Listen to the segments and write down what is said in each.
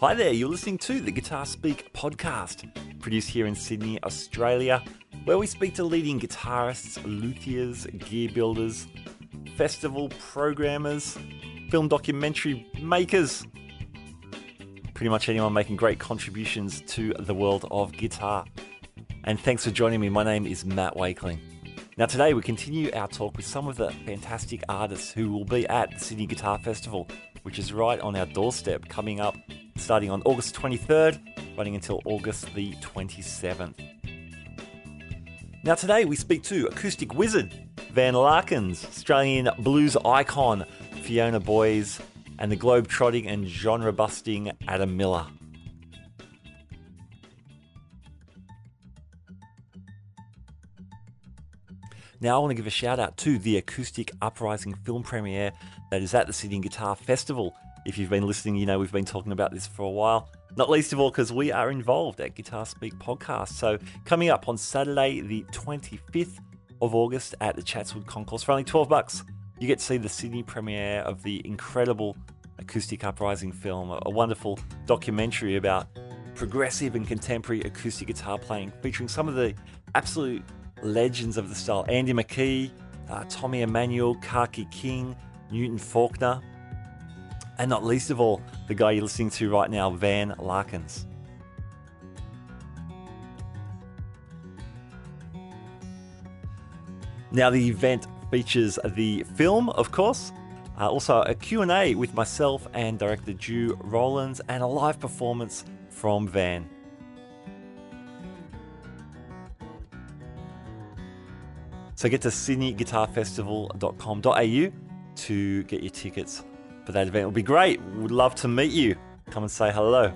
Hi there, you're listening to the Guitar Speak podcast, produced here in Sydney, Australia, where we speak to leading guitarists, luthiers, gear builders, festival programmers, film documentary makers, pretty much anyone making great contributions to the world of guitar. And thanks for joining me. My name is Matt Wakeling. Now, today we continue our talk with some of the fantastic artists who will be at the Sydney Guitar Festival, which is right on our doorstep coming up starting on August 23rd, running until August the 27th. Now, today we speak to acoustic wizard Van Larkins, Australian blues icon Fiona Boyes, and the globe trotting and genre busting Adam Miller. Now, I want to give a shout out to the Acoustic Uprising film premiere that is at the Sydney Guitar Festival if you've been listening, you know we've been talking about this for a while. Not least of all because we are involved at Guitar Speak Podcast. So, coming up on Saturday, the 25th of August at the Chatswood Concourse for only 12 bucks, you get to see the Sydney premiere of the incredible Acoustic Uprising film, a wonderful documentary about progressive and contemporary acoustic guitar playing, featuring some of the absolute legends of the style Andy McKee, uh, Tommy Emmanuel, Kaki King, Newton Faulkner and not least of all, the guy you're listening to right now, Van Larkins. Now, the event features the film, of course, uh, also a Q&A with myself and director Drew Rollins, and a live performance from Van. So get to sydneyguitarfestival.com.au to get your tickets for that event. It would be great. We'd love to meet you. Come and say hello.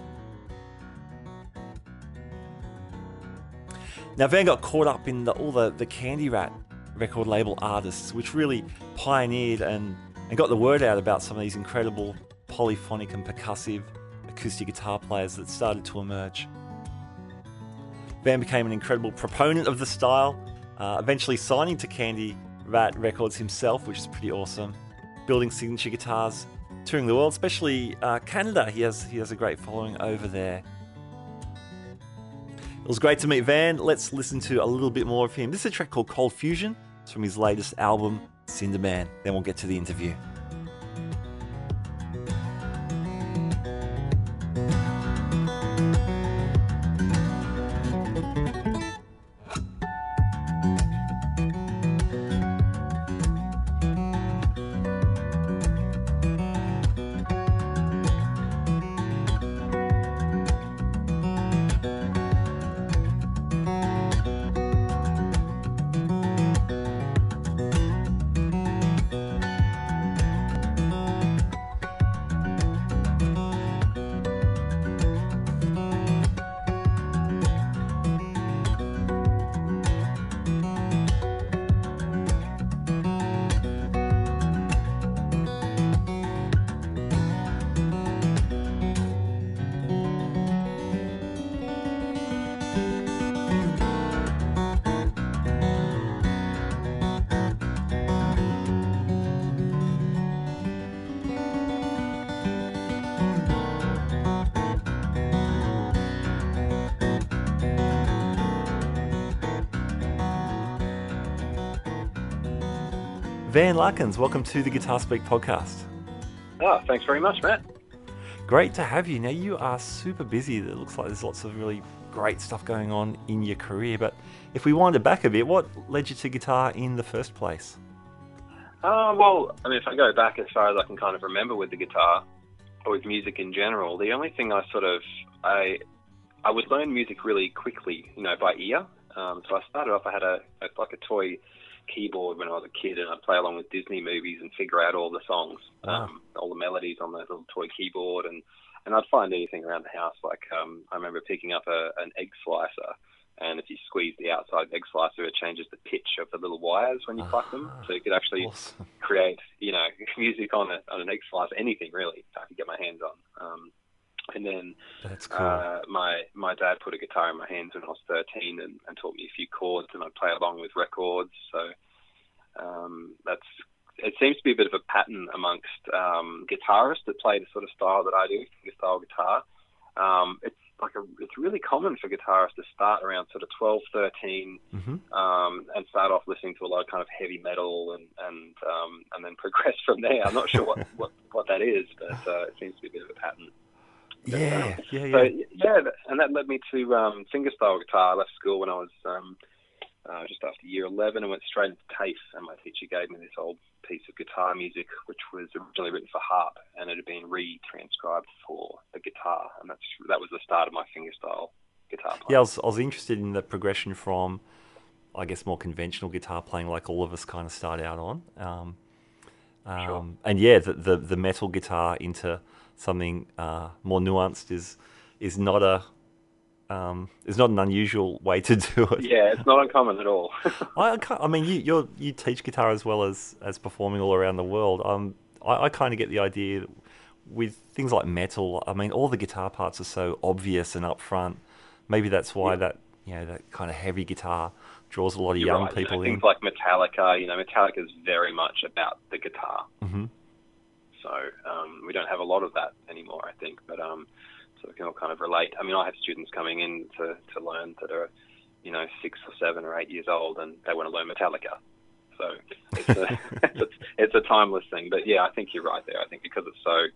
Now, Van got caught up in the, all the, the Candy Rat record label artists, which really pioneered and, and got the word out about some of these incredible polyphonic and percussive acoustic guitar players that started to emerge. Van became an incredible proponent of the style, uh, eventually signing to Candy Rat Records himself, which is pretty awesome, building signature guitars touring the world, especially uh, Canada. He has he has a great following over there. It was great to meet Van. Let's listen to a little bit more of him. This is a track called Cold Fusion. It's from his latest album, Cinder Moon. Then we'll get to the interview. Larkins, welcome to the Guitar Speak podcast. Oh, thanks very much, Matt. Great to have you. Now, you are super busy. It looks like there's lots of really great stuff going on in your career. But if we wind it back a bit, what led you to guitar in the first place? Uh, well, I mean, if I go back as far as I can kind of remember with the guitar or with music in general, the only thing I sort of I I would learn music really quickly, you know, by ear. Um, so I started off. I had a, a like a toy keyboard when I was a kid, and I'd play along with Disney movies and figure out all the songs, wow. um, all the melodies on the little toy keyboard, and and I'd find anything around the house. Like um, I remember picking up a, an egg slicer, and if you squeeze the outside egg slicer, it changes the pitch of the little wires when you pluck them, so you could actually awesome. create, you know, music on a, on an egg slicer, anything really. I could get my hands on. Um, and then That's cool. uh, my my dad put a guitar in my hands when I was 13 and, and taught me a few chords, and I'd play along with records. So um, that's it seems to be a bit of a pattern amongst um, guitarists that play the sort of style that I do, the style guitar. Um, it's like a, it's really common for guitarists to start around sort of 12, 13, Mm-hmm. um, and start off listening to a lot of kind of heavy metal and and um, and then progress from there. I'm not sure what, what, what that is, but uh, it seems to be a bit of a pattern. Yeah, yeah, So yeah. yeah, and that led me to um, fingerstyle guitar. I left school when I was um, uh, just after year 11 and went straight into TAFE. And my teacher gave me this old piece of guitar music, which was originally written for harp, and it had been re-transcribed for the guitar. And that's that was the start of my fingerstyle guitar playing. Yeah, I was, I was interested in the progression from, I guess, more conventional guitar playing, like all of us kind of start out on. Um, Sure. um, And yeah, the, the the metal guitar into something uh, more nuanced is is not a um, is not an unusual way to do it. Yeah, it's not uncommon at all. I, can't, I mean, you you're, you teach guitar as well as, as performing all around the world. Um, I, I kind of get the idea that with things like metal. I mean, all the guitar parts are so obvious and upfront. Maybe that's why Yeah. that you know that kind of heavy guitar draws a lot of You're young right, you know, people in. Things like Metallica, you know, Metallica is very much about the guitar. hmm So um, we don't have a lot of that anymore, I think. But um, so we can all kind of relate. I mean, I have students coming in to, to learn that are, you know, six or seven or eight years old, and they want to learn Metallica. So it's a, it's, a, it's a timeless thing. But yeah, I think you're right there. I think because it's so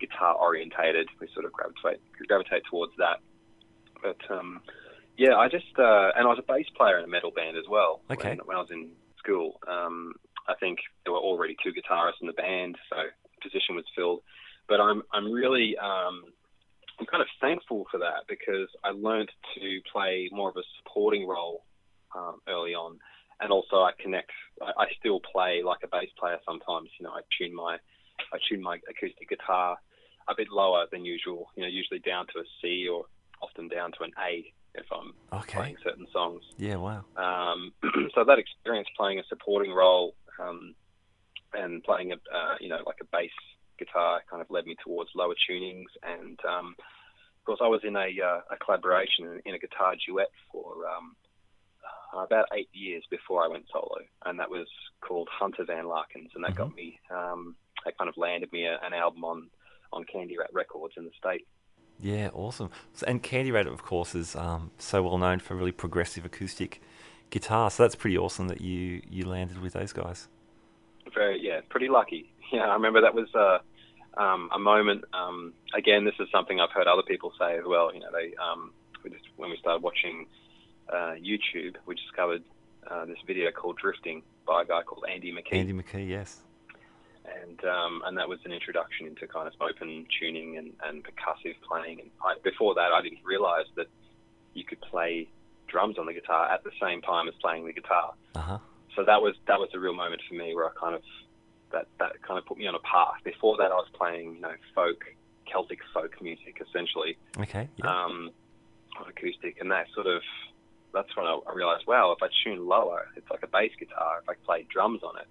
guitar orientated, we sort of gravitate gravitate towards that. But um, yeah, I just uh, and I was a bass player in a metal band as well. Okay. When, when I was in school, um, I think there were already two guitarists in the band, so position was filled. But I'm I'm really um, I'm kind of thankful for that because I learned to play more of a supporting role um, early on, and also I connect. I, I still play like a bass player sometimes. You know, I tune my I tune my acoustic guitar a bit lower than usual. You know, usually down to a C or often down to an A if I'm Okay. playing certain songs. Yeah. Wow. Um, so that experience playing a supporting role um, and playing a uh, you know like a bass guitar kind of led me towards lower tunings and um, of course I was in a, uh, a collaboration in a guitar duet for um, uh, about eight years before I went solo and that was called Hunter Van Larkins and that got me um, that kind of landed me a, an album on on Candy Rat Records in the state. Yeah. Awesome. So, and Candy Rat, of course, is um, so well known for really progressive acoustic guitar. So that's pretty awesome that you you landed with those guys. Very yeah, pretty lucky. Yeah, I remember that was uh, um, a moment. Um, again, this is something I've heard other people say as well. You know, they um, we just, when we started watching uh, YouTube, we discovered uh, this video called "Drifting" by a guy called Andy McKee, Andy McKee. Yes. and um, and that was an introduction into kind of open tuning and, and percussive playing. And I, before that, I didn't realize that you could play drums on the guitar at the same time as playing the guitar Uh huh. So that was that was a real moment for me where I kind of that that kind of put me on a path. Before that, I was playing you know folk Celtic folk music essentially Okay. Yeah. um, on acoustic, and that sort of that's when I, I realized, wow, if I tune lower, it's like a bass guitar. If I play drums on it,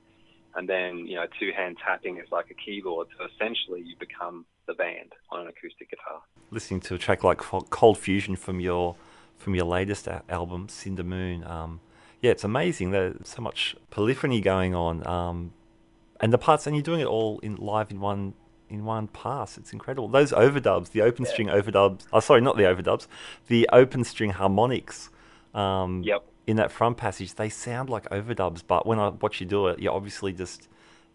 and then you know two hand tapping is like a keyboard. So essentially, you become the band on an acoustic guitar. listening to a track like Cold Fusion from your from your latest album, Cinder Moon. Um, yeah, it's amazing. There's so much polyphony going on, um, and the parts, and you're doing it all in live in one in one pass. It's incredible. Those overdubs, the open string overdubs. Oh, sorry, not the overdubs. The open string harmonics. Um, Yep. In that front passage, they sound like overdubs, but when I watch you do it, you're obviously just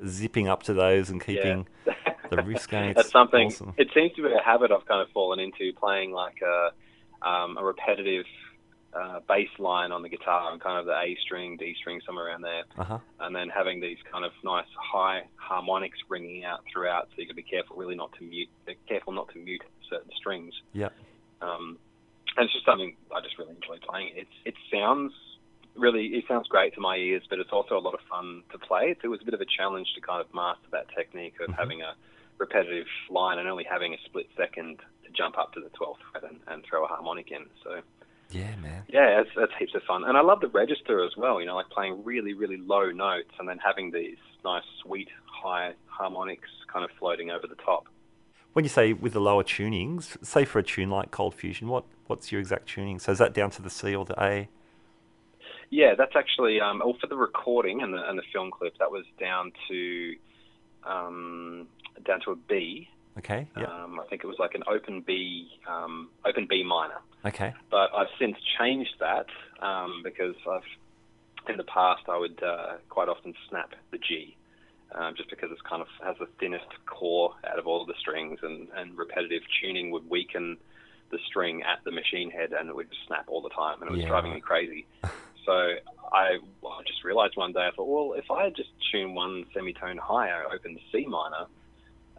zipping up to those and keeping Yeah. the riffs going. That's something. awesome. It seems to be a habit I've kind of fallen into, playing like a um, a repetitive uh, bass line on the guitar and kind of the A string, D string, somewhere around there, Uh huh. and then having these kind of nice high harmonics ringing out throughout. So you got to be careful, really, not to mute. Careful not to mute certain strings. Yeah. Um, and it's just something I just really enjoy playing. It's it sounds really it sounds great to my ears, but it's also a lot of fun to play. It, it was a bit of a challenge to kind of master that technique of Mhm. having a repetitive line and only having a split second to jump up to the 12th fret and, and throw a harmonic in. So Yeah, man. yeah, it's, that's heaps of fun. And I love the register as well. You know, like playing really really low notes and then having these nice sweet high harmonics kind of floating over the top. When you say with the lower tunings, say for a tune like Cold Fusion, what what's your exact tuning? So is that down to the C or the A? Yeah, that's actually um, well, for the recording and the and the film clip. That was down to um, down to a B. Okay. Yeah. Um, I think it was like an open B, um, open B minor. Okay. But I've since changed that um, because I've in the past I would uh, quite often snap the G. Um, just because it's kind of has the thinnest core out of all of the strings, and, and repetitive tuning would weaken the string at the machine head, and it would just snap all the time, and it was Yeah, driving me crazy. so I, well, I just realized one day, I thought, well, if I just tune one semitone higher, open C minor,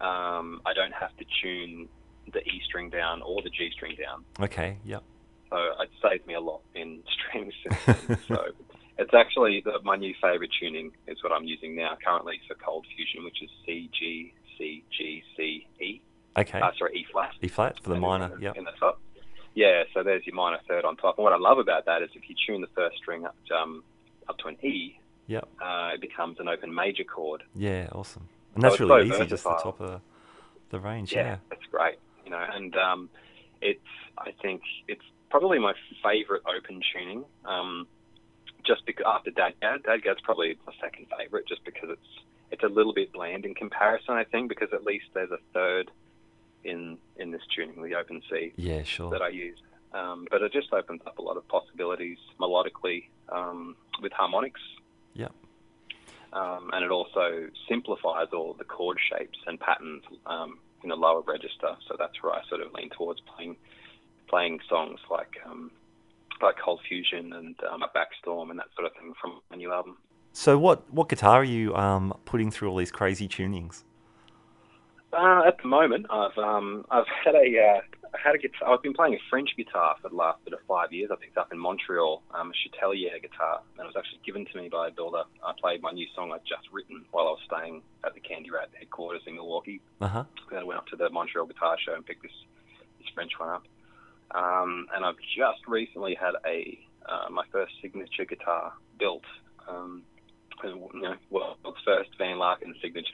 um, I don't have to tune the E string down or the G string down. Okay. Yep. So it saved me a lot in strings. so it's actually the, my new favorite tuning is what I'm using now currently for Cold Fusion, which is C G C G C E. Okay. Uh, sorry, E flat. E flat for the in minor. in Yep. In the top. Yeah, so there's your minor third on top. And what I love about that is if you tune the first string up um, up to an E, Yep. uh, it becomes an open major chord. Yeah. Awesome. And that's it's really so easy, just the top of the, range. yeah, Yeah. it's great. You know, and um, it's I think it's probably my favorite open tuning. Um, just because after Dadgad, Dadgad's probably my second favorite, just because it's it's a little bit bland in comparison. I think because at least there's a third in in this tuning, the open C Yeah. Sure. that I use. Um, but it just opens up a lot of possibilities melodically um, with harmonics. Yep. Um, and it also simplifies all the chord shapes and patterns um, in a lower register. So that's where I sort of lean towards playing playing songs like um, like Cold Fusion and um, Backstorm and that sort of thing from my new album. So what what guitar are you um, putting through all these crazy tunings? Uh, at the moment, I've um, I've had a uh, I had a guitar. I've been playing a French guitar for the last bit of five years. I picked up in Montreal, um, a Chatelier guitar, and it was actually given to me by a builder. I played my new song I'd just written while I was staying at the Candy Rat headquarters in Milwaukee. Uh huh. Then I went up to the Montreal Guitar Show and picked this this French one up. Um, and I've just recently had a uh, my first signature guitar built. Um, you know, well, first Van Larkin signature,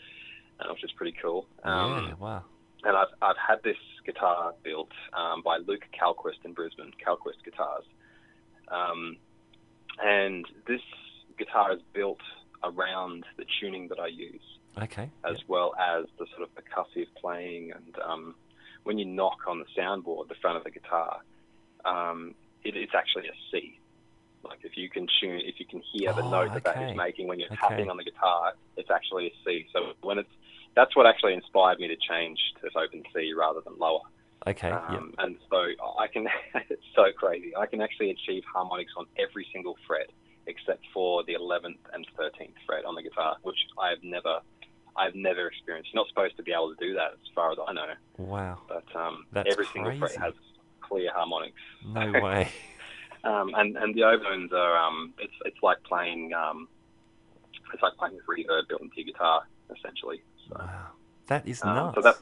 uh, which is pretty cool. Um, yeah. Wow. And I've I've had this guitar built um, by Luke Calquist in Brisbane, Calquist Guitars, um, and this guitar is built around the tuning that I use, Okay. as well as the sort of percussive playing, and um, when you knock on the soundboard, the front of the guitar, um, it, it's actually a C. Like if you can tune, if you can hear the Oh, note that that okay. is making when you're Okay. tapping on the guitar, it's actually a C. So when it's that's what actually inspired me to change to open C rather than lower. Okay. yep. Um, And so I can, it's so crazy. I can actually achieve harmonics on every single fret except for the 11th and 13th fret on the guitar, which I've never, I've never experienced. You're not supposed to be able to do that as far as I know, Wow. but um, That's every single fret has clear harmonics. No way. Um, and, and the overtones are, um, it's, it's like playing, um, it's like playing with reverb built into your guitar, essentially. So. Wow. That is Um, nuts. so that-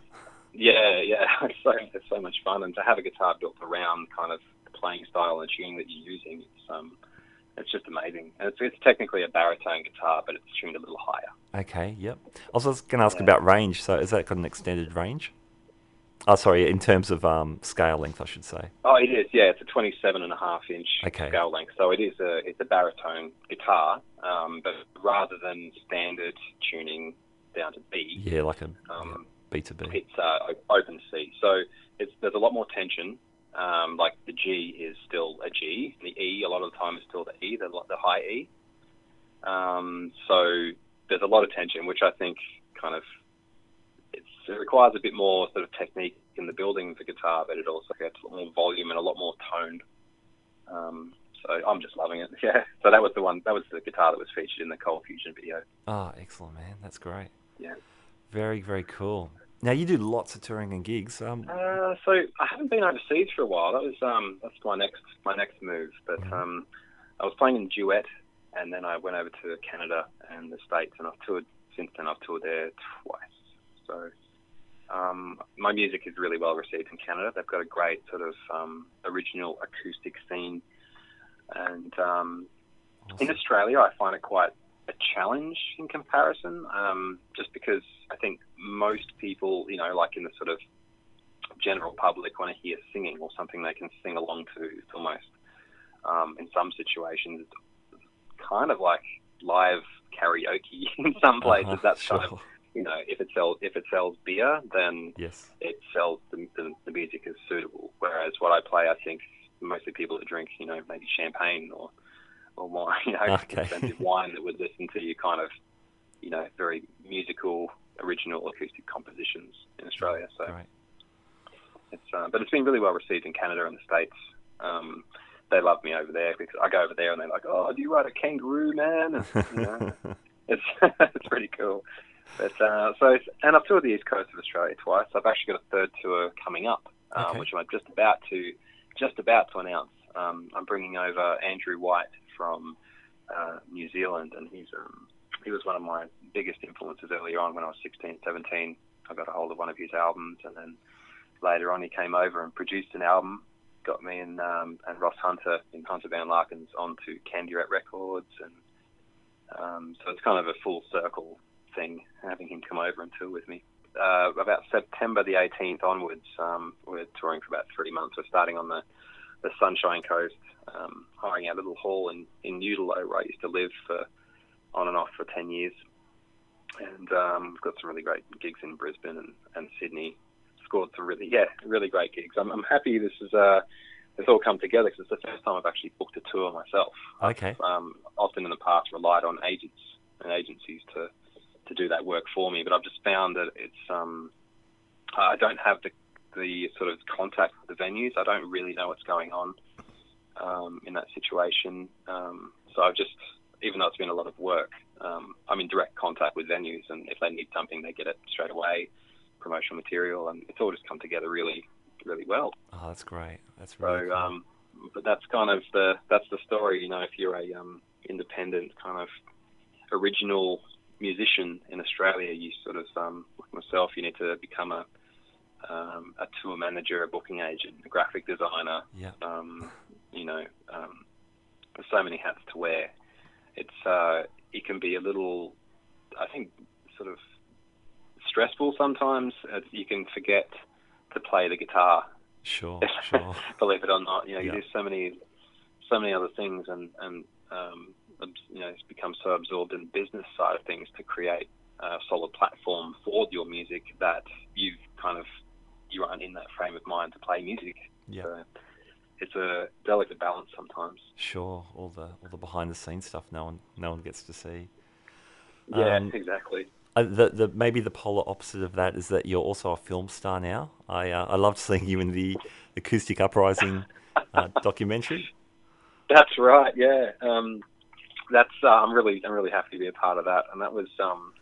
Yeah, yeah, it's so it's so much fun, and to have a guitar built around kind of the playing style and tuning that you're using, it's um, it's just amazing. And it's it's technically a baritone guitar, but it's tuned a little higher. Okay, yep. I was going to ask Yeah. about range. So, is that got an extended range? Oh, sorry, in terms of um, scale length, I should say. Oh, it is. Yeah, it's a 27 and a half inch Okay. scale length, so it is a it's a baritone guitar, um, but rather than standard tuning down to B, Yeah, like a um, B to B. it's uh, open C. So it's there's a lot more tension. Um, like the G is still a G. The E a lot of the time is still the E, the, the high E. Um, so there's a lot of tension, which I think kind of it's, it requires a bit more sort of technique in the building of the guitar, but it also gets a lot more volume and a lot more toned. Um, so I'm just loving it. Yeah. So that was the one. That was the guitar that was featured in the Cold Fusion video. Oh, excellent, man. That's great. Yeah. Very, very cool. Now, you do lots of touring and gigs. Um, Uh, so I haven't been overseas for a while. That was um, that's my next my next move. But Mhm. um, I was playing in duet, and then I went over to Canada and the States, and I've toured since then. I've toured there twice. So um, my music is really well received in Canada. They've got a great sort of um, original acoustic scene, and um, in. Australia, I find it quite a challenge in comparison, um, just because I think most people, you know, like in the sort of general public, want to hear singing or something they can sing along to. It's almost, um, in some situations, it's kind of like live karaoke in some places. Uh-huh, That's sure. kind of you know, if it sells if it sells beer, then Yes. it sells the, the, the music is suitable. Whereas what I play, I think mostly people that drink, you know, maybe champagne or or more, you know, Okay. expensive wine that would listen to your kind of, you know, very musical, original acoustic compositions in Australia. So Great. it's uh, but it's been really well received in Canada and the States. Um, they love me over there because I go over there and they're like, "Oh, do you ride a kangaroo, man?" And, you know, it's it's pretty cool. But uh, so it's, and I've toured the east coast of Australia twice. I've actually got a third tour coming up, um, Okay. which I'm just about to just about to announce. Um, I'm bringing over Andrew White from uh, New Zealand, and he's um, he was one of my biggest influences earlier on when I was 16, 17. I got a hold of one of his albums, and then later on he came over and produced an album. Got me and um, and Ross Hunter in Hunter Van Larkins onto Candy Rat Records, and um, so it's kind of a full circle thing having him come over and tour with me. Uh, about September the 18th onwards, um, we're touring for about three months. We're starting on the, the Sunshine Coast, um, hiring our little hall in, in Eudlo where I used to live for on and off for 10 years. And um, got some really great gigs in Brisbane and, and Sydney. Scored some really, yeah, really great gigs. I'm, I'm happy this is uh, it's all come together because it's the first time I've actually booked a tour myself Okay. um, often in the past relied on agents and agencies to to do that work for me, but I've just found that it's um, I don't have the the sort of contact with the venues. I don't really know what's going on um, in that situation. Um, so I've just, even though it's been a lot of work, um, I'm in direct contact with venues, and if they need something, they get it straight away, promotional material, and it's all just come together really, really well. Oh, that's great. That's So, cool. um, but that's kind of the that's the story. You know, if you're a um, independent kind of original musician in Australia, you sort of um, like myself, you need to become a um, a tour manager, a booking agent, a graphic designer. yeah. Um, you know, um, there's so many hats to wear. It's uh, it can be a little, I think, sort of stressful sometimes. You can forget to play the guitar Sure. Sure. believe it or not. You know, Yeah. you do so many, so many other things, and and um, you know, it's become so absorbed in the business side of things to create a solid platform for your music that you've kind of you aren't in that frame of mind to play music. Yeah. So it's a delicate balance sometimes. Sure. All the all the behind the scenes stuff no one no one gets to see. Yeah, Um, exactly. Uh, the, the maybe the polar opposite of that is that you're also a film star now. I uh, I loved seeing you in the Acoustic Uprising uh, documentary. That's right. Yeah. Um, that's. Uh, I'm really. I'm really happy to be a part of that. And that was. Um,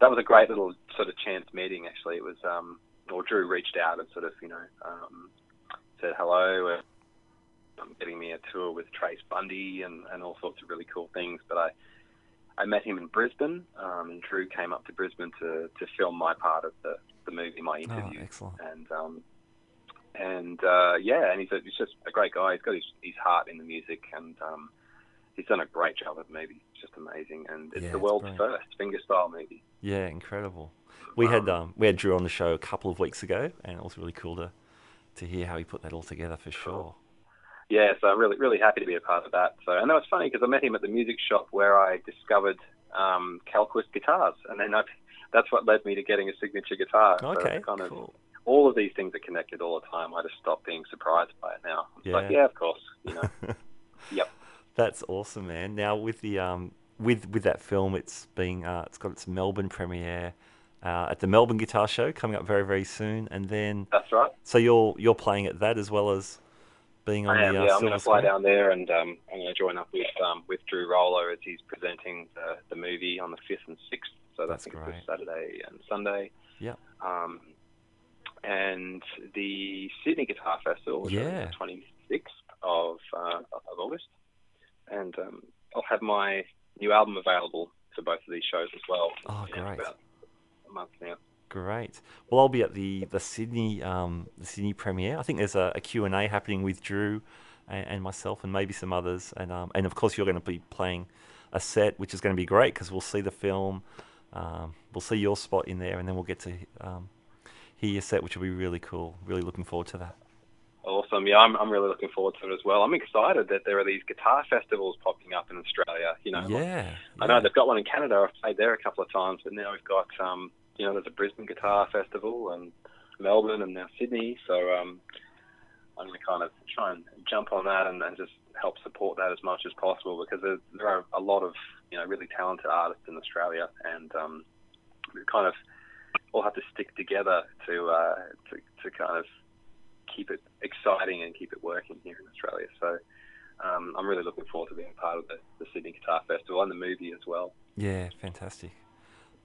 that was a great little sort of chance meeting. Actually, it was. Um, well, Drew reached out and sort of, you know, um, said hello. And, um, getting me a tour with Trace Bundy and, and all sorts of really cool things. But I. I met him in Brisbane, um, and Drew came up to Brisbane to, to film my part of the, the movie, my Oh, interview excellent. and um, and uh, yeah, and he's, a, he's just a great guy. He's got his, his heart in the music, and um, he's done a great job of the movie. It's just amazing, and it's Yeah, the world's brilliant. first fingerstyle movie. Yeah, incredible. We had um, we had Drew on the show a couple of weeks ago, and it was really cool to to hear how he put that all together for sure. Yeah, so I'm really really happy to be a part of that. So, and that was funny because I met him at the music shop where I discovered um, Calquist guitars, and then I, that's what led me to getting a signature guitar. Okay, it's kind of cool. all of these things are connected all the time. I just stop being surprised by it now. It's like, Yeah. yeah, of course, you know. yep. That's awesome, man. Now with the um with with that film, it's being uh, it's got its Melbourne premiere uh, at the Melbourne Guitar Show coming up very very soon, and then That's right. so you're you're playing at that as well as being on I am, the uh, yeah. I'm going to fly down there and um, I'm going to join up with um, with Drew Rollo as he's presenting the, the movie on the fifth and sixth. So That's that's, great. Saturday and Sunday. Yeah. Um, and the Sydney Guitar Festival, which Yeah. is the 26th of uh, of August, and um, I'll have my new album available for both of these shows as well. Oh, great. About a month now. Great. Well, I'll be at the the Sydney um, the Sydney premiere. I think there's a, a Q and A happening with Drew and, and myself and maybe some others, and um, and of course you're going to be playing a set, which is going to be great because we'll see the film, um, we'll see your spot in there, and then we'll get to um, hear your set, which will be really cool. Really looking forward to that. Awesome. Yeah, I'm, I'm really looking forward to it as well. I'm excited that there are these guitar festivals popping up in Australia. You know, Yeah. I know they've got one in Canada. I've played there a couple of times, but now we've got um, you know, there's a Brisbane Guitar Festival and Melbourne and now Sydney. So um, I'm going to kind of try and jump on that and, and just help support that as much as possible because there, there are a lot of you know really talented artists in Australia, and um, we kind of all have to stick together to uh, to to kind of keep it exciting and keep it working here in Australia. So. Um, I'm really looking forward to being part of the, the Sydney Guitar Festival and the movie as well. Yeah, fantastic.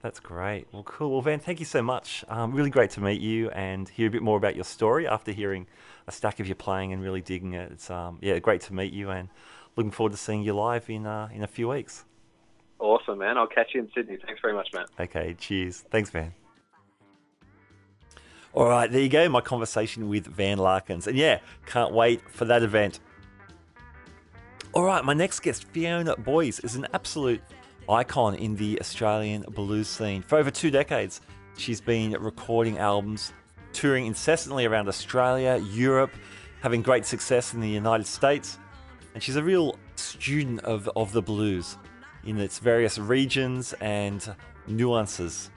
That's great. Well, cool. Well, Van, thank you so much. Um, really great to meet you and hear a bit more about your story after hearing a stack of your playing and really digging it. It's um, yeah, great to meet you and looking forward to seeing you live in uh, in a few weeks. Awesome, man. I'll catch you in Sydney. Thanks very much, Matt. Okay, cheers. Thanks, Van. All right, there you go. My conversation with Van Larkins, and yeah, can't wait for that event. All right, my next guest, Fiona Boyes, is an absolute icon in the Australian blues scene. For over two decades, she's been recording albums, touring incessantly around Australia, Europe, having great success in the United States. And she's a real student of, of the blues in its various regions and nuances.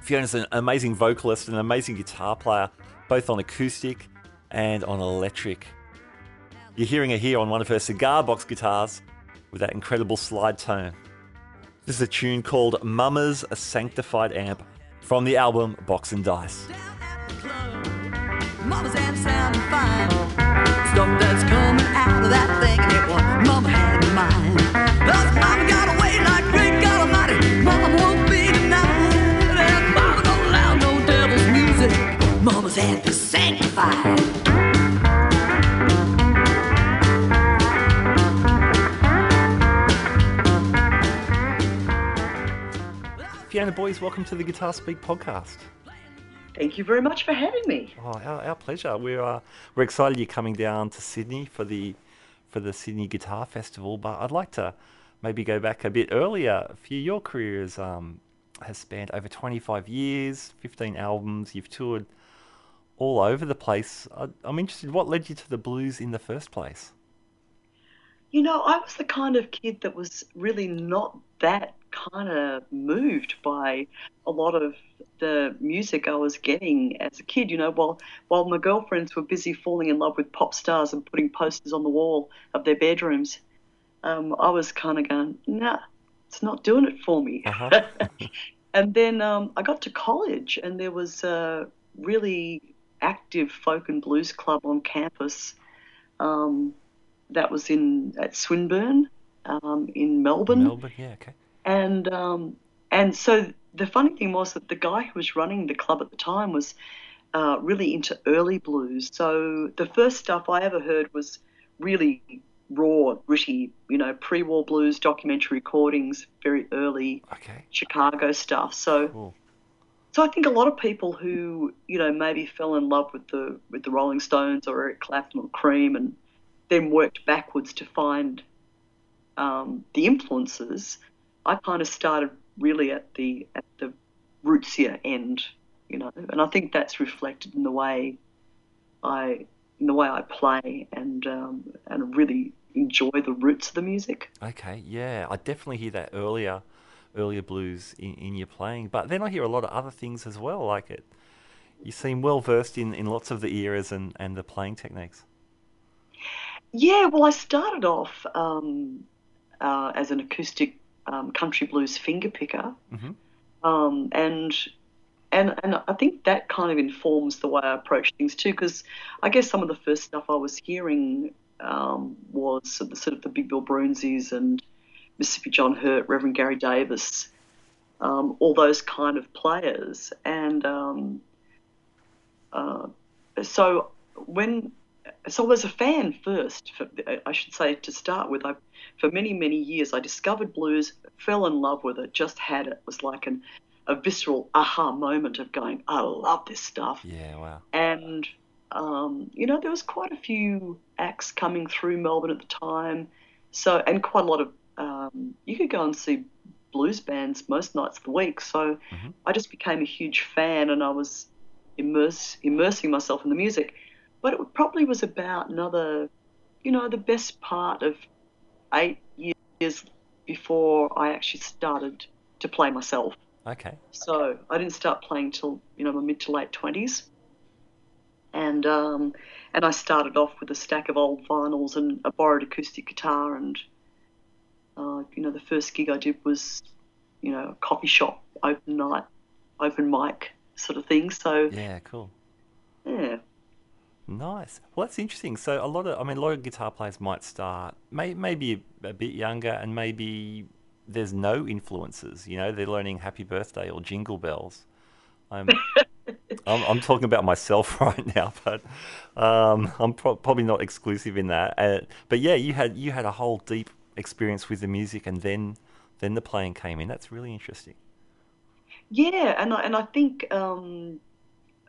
Fiona's an amazing vocalist and an amazing guitar player, both on acoustic and on electric. You're hearing her here on one of her cigar box guitars with that incredible slide tone. This is a tune called Mama's a Sanctified Amp from the album Box and Dice. Stuff that's coming out of that thing, it was Mama had in mind. Fiona Boyes, welcome to the Guitar Speak podcast. Thank you very much for having me. Oh, our, our pleasure. We're uh, we're excited you're coming down to Sydney for the for the Sydney Guitar Festival. But I'd like to maybe go back a bit earlier. For your career is, um, has spanned over 25 years, 15 albums. You've toured all over the place. I, I'm interested. What led you to the blues in the first place? You know, I was the kind of kid that was really not that kind of moved by a lot of the music I was getting as a kid. You know, while while my girlfriends were busy falling in love with pop stars and putting posters on the wall of their bedrooms, um, I was kind of going, nah, it's not doing it for me. Uh-huh. and then um, I got to college, and there was a really active folk and blues club on campus. Um, that was in at Swinburne um, in Melbourne. Melbourne, yeah, okay. And um, and so the funny thing was that the guy who was running the club at the time was uh, really into early blues. So the first stuff I ever heard was really raw, gritty, you know, pre-war blues documentary recordings, very early Okay. Chicago stuff. So Cool. so I think a lot of people who you know maybe fell in love with the with the Rolling Stones or Eric Clapton or Cream and then worked backwards to find um, the influences. I kind of started really at the at the rootsier end, you know, and I think that's reflected in the way I in the way I play and um, and really enjoy the roots of the music. Okay, yeah, I definitely hear that earlier, earlier blues in, in your playing. But then I hear a lot of other things as well, like it. You seem well versed in, in lots of the eras and, and the playing techniques. Yeah, well, I started off um, uh, as an acoustic um, country blues finger picker, Mhm. um, and and and I think that kind of informs the way I approach things too. Because I guess some of the first stuff I was hearing um, was sort of, sort of the Big Bill Broonzys and Mississippi John Hurt, Reverend Gary Davis, um, all those kind of players, and um, uh, so when so I was a fan first. For, I should say to start with. I, for many many years, I discovered blues, fell in love with it, just had it. It was like an, a visceral aha moment of going, I love this stuff. Yeah, wow. And um, you know, there was quite a few acts coming through Melbourne at the time. So and quite a lot of um, you could go and see blues bands most nights of the week. So I just became a huge fan, and I was immerse, immersing myself in the music. But it probably was about another, you know, the best part of eight years before I actually started to play myself. Okay. So I didn't start playing till you know my mid to late twenties, and um, and I started off with a stack of old vinyls and a borrowed acoustic guitar, and uh, you know the first gig I did was you know a coffee shop open night, open mic sort of thing. So Yeah, cool. yeah, Nice. Well, that's interesting. So a lot of, I mean, a lot of guitar players might start may, maybe a, bit younger, and maybe there's no influences. You know, they're learning Happy Birthday or Jingle Bells. I'm, I'm, I'm talking about myself right now, but um, I'm pro- probably not exclusive in that. Uh, but yeah, you had you had a whole deep experience with the music, and then then the playing came in. That's really interesting. yeah, and I, and I think um,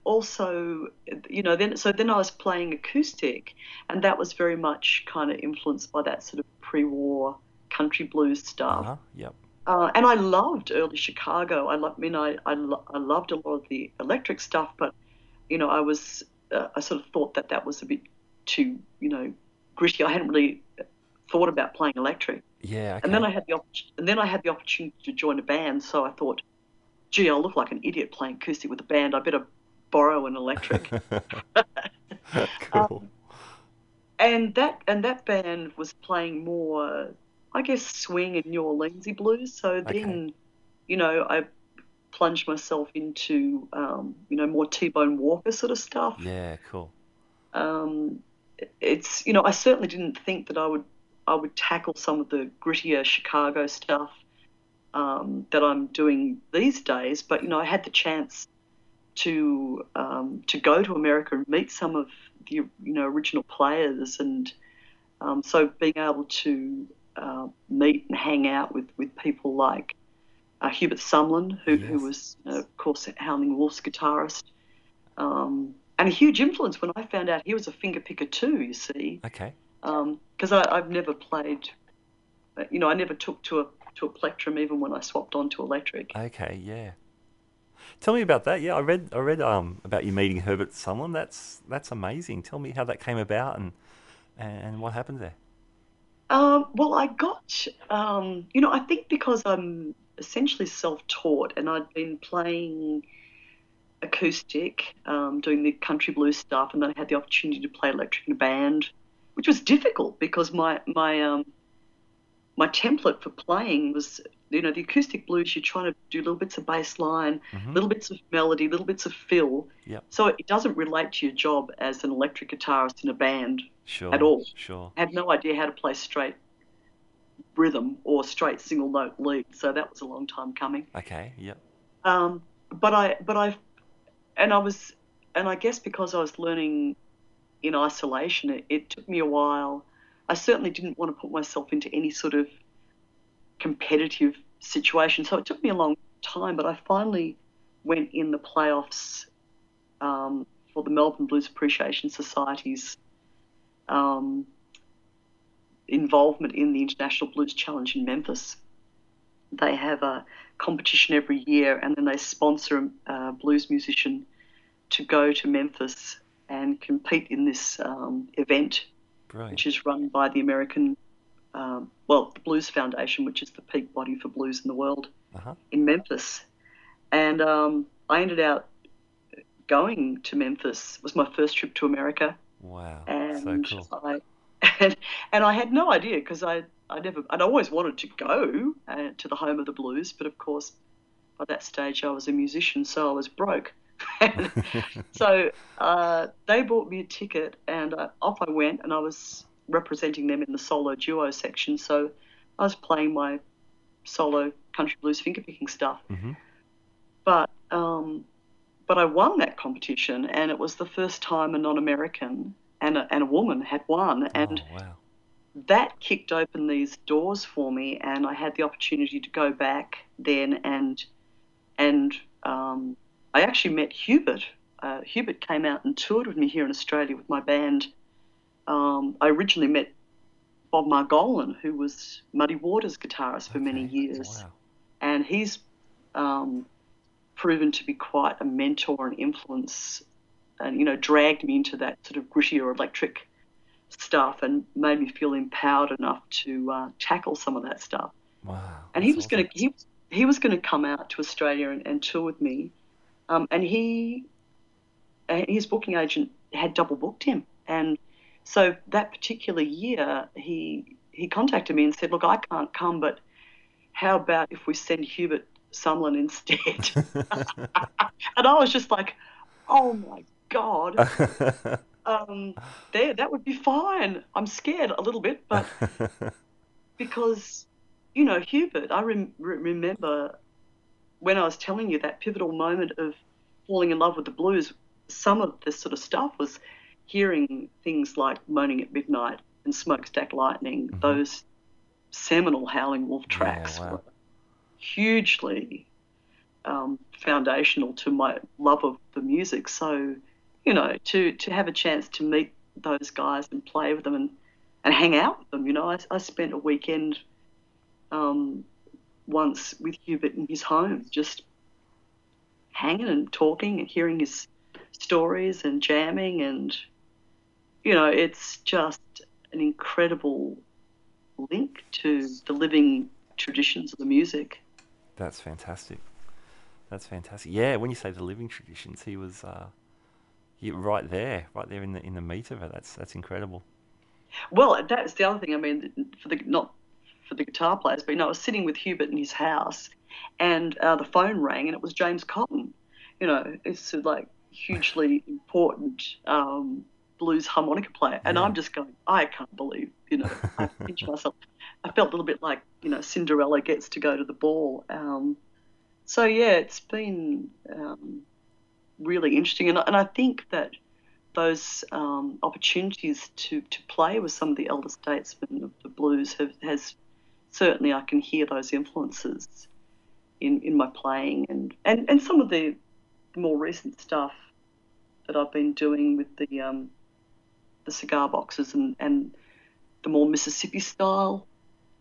also you know then so then I was playing acoustic, and that was very much kind of influenced by that sort of pre-war country blues stuff. Uh huh. Yep. Uh, and I loved early Chicago. I, lo- I mean, I, I, lo- I loved a lot of the electric stuff, but you know, I was uh, I sort of thought that that was a bit too you know gritty. I hadn't really thought about playing electric, Yeah. Okay. and then I had the opp- and then I had the opportunity to join a band. So I thought, gee, I'll look like an idiot playing acoustic with a band. I better borrow an electric. cool. and that and that band was playing more, I guess, swing and New Orleansy blues. So Okay. then, you know, I plunged myself into, um, you know, more T-Bone Walker sort of stuff. yeah. Cool. Um, it's, you know, I certainly didn't think that I would I would tackle some of the grittier Chicago stuff um, that I'm doing these days. But you know, I had the chance to um, to go to America and meet some of the you know original players, and um, so being able to uh, meet and hang out with, with people like uh, Hubert Sumlin, who, who Yes. was uh, of course Howling Wolf's guitarist, um, and a huge influence when I found out he was a finger picker too. You see, Okay. because I I've never played, uh, you know, I never took to a to a plectrum even when I swapped on to electric. Okay, yeah. Tell me about that. Yeah, I read I read um about you meeting Hubert Sumlin. That's that's amazing. Tell me how that came about and and what happened there. Um, well, I got, um, you know, I think because I'm essentially self-taught and I'd been playing acoustic, um, doing the country blues stuff, and then I had the opportunity to play electric in a band, which was difficult because my my um, my template for playing was, you know, the acoustic blues. You're trying to do little bits of bass line, Mhm. little bits of melody, little bits of fill. Yep. So it doesn't relate to your job as an electric guitarist in a band. Sure. At all. Sure. I had no idea how to play straight rhythm or straight single note lead, so that was a long time coming. Okay. Yep. Um, but I, but I, and I was, and I guess because I was learning in isolation, it, it took me a while. I certainly didn't want to put myself into any sort of competitive situation, so it took me a long time. But I finally went in the playoffs um, for the Melbourne Blues Appreciation Society's um, involvement in the International Blues Challenge in Memphis. They have a competition every year, and then they sponsor a blues musician to go to Memphis and compete in this um, event, Brilliant. which is run by the American, um, well, the Blues Foundation, which is the peak body for blues in the world Uh-huh. in Memphis. And um, I ended up going to Memphis. It was my first trip to America Wow. and so cool. I and, and I had no idea because I I never I'd always wanted to go uh, to the home of the blues, but of course by that stage I was a musician, so I was broke. So uh, they bought me a ticket, and uh, off I went, and I was representing them in the solo duo section. So I was playing my solo country blues fingerpicking stuff, Mhm. but um, but I won that competition, and it was the first time a non-American and a, and a woman had won, and oh, wow. that kicked open these doors for me, and I had the opportunity to go back then and and um, I actually met Hubert. Uh, Hubert came out and toured with me here in Australia with my band. Um, I originally met Bob Margolin, who was Muddy Waters' guitarist for many years Wow. and he's um, proven to be quite a mentor and influence and you know dragged me into that sort of grittier electric stuff and made me feel empowered enough to uh, tackle some of that stuff. Wow. And he was going to he, he was going to come out to Australia and, and tour with me, um, and he uh, his booking agent had double booked him, and so that particular year he he contacted me and said, look, I can't come, but how about if we send Hubert Sumlin instead? and I was just like, oh my god, um, there that would be fine. I'm scared a little bit, but because you know Hubert, I rem- remember when I was telling you that pivotal moment of falling in love with the blues. Some of this sort of stuff was hearing things like "Moaning at Midnight" and "Smokestack Lightning." Those seminal Howling Wolf tracks wow. were hugely um, foundational to my love of the music. So, you know, to to have a chance to meet those guys and play with them and, and hang out with them, you know, I, I spent a weekend um, once with Hubert in his home, just hanging and talking and hearing his stories and jamming and you know, it's just an incredible link to the living traditions of the music. That's fantastic. That's fantastic. Yeah, when you say the living traditions, he was uh, he, right there, right there in the in the meat of it. That's that's incredible. Well, that's the other thing. I mean, for the not for the guitar players, but you know, I was sitting with Hubert in his house, and uh, the phone rang, and it was James Cotton. You know, it's a, like hugely important um, blues harmonica player, and Yeah. I'm just going, I can't believe. You know, I pinch myself. I felt a little bit like you know Cinderella gets to go to the ball. Um, so yeah, it's been um, really interesting, and, I- and I think that those um, opportunities to, to play with some of the elder statesmen of the blues have, has certainly I can hear those influences in, in my playing and, and, and some of the more recent stuff that I've been doing with the um, the cigar boxes and, and the more Mississippi style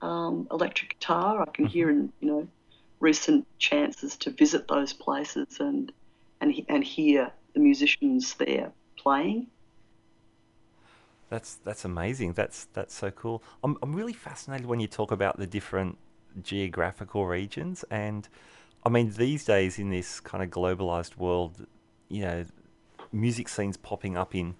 um, electric guitar. I can hear in you know recent chances to visit those places and and and hear the musicians there playing. That's that's amazing. That's that's so cool. I'm I'm really fascinated when you talk about the different geographical regions, and I mean these days in this kind of globalized world, you know, music scenes popping up in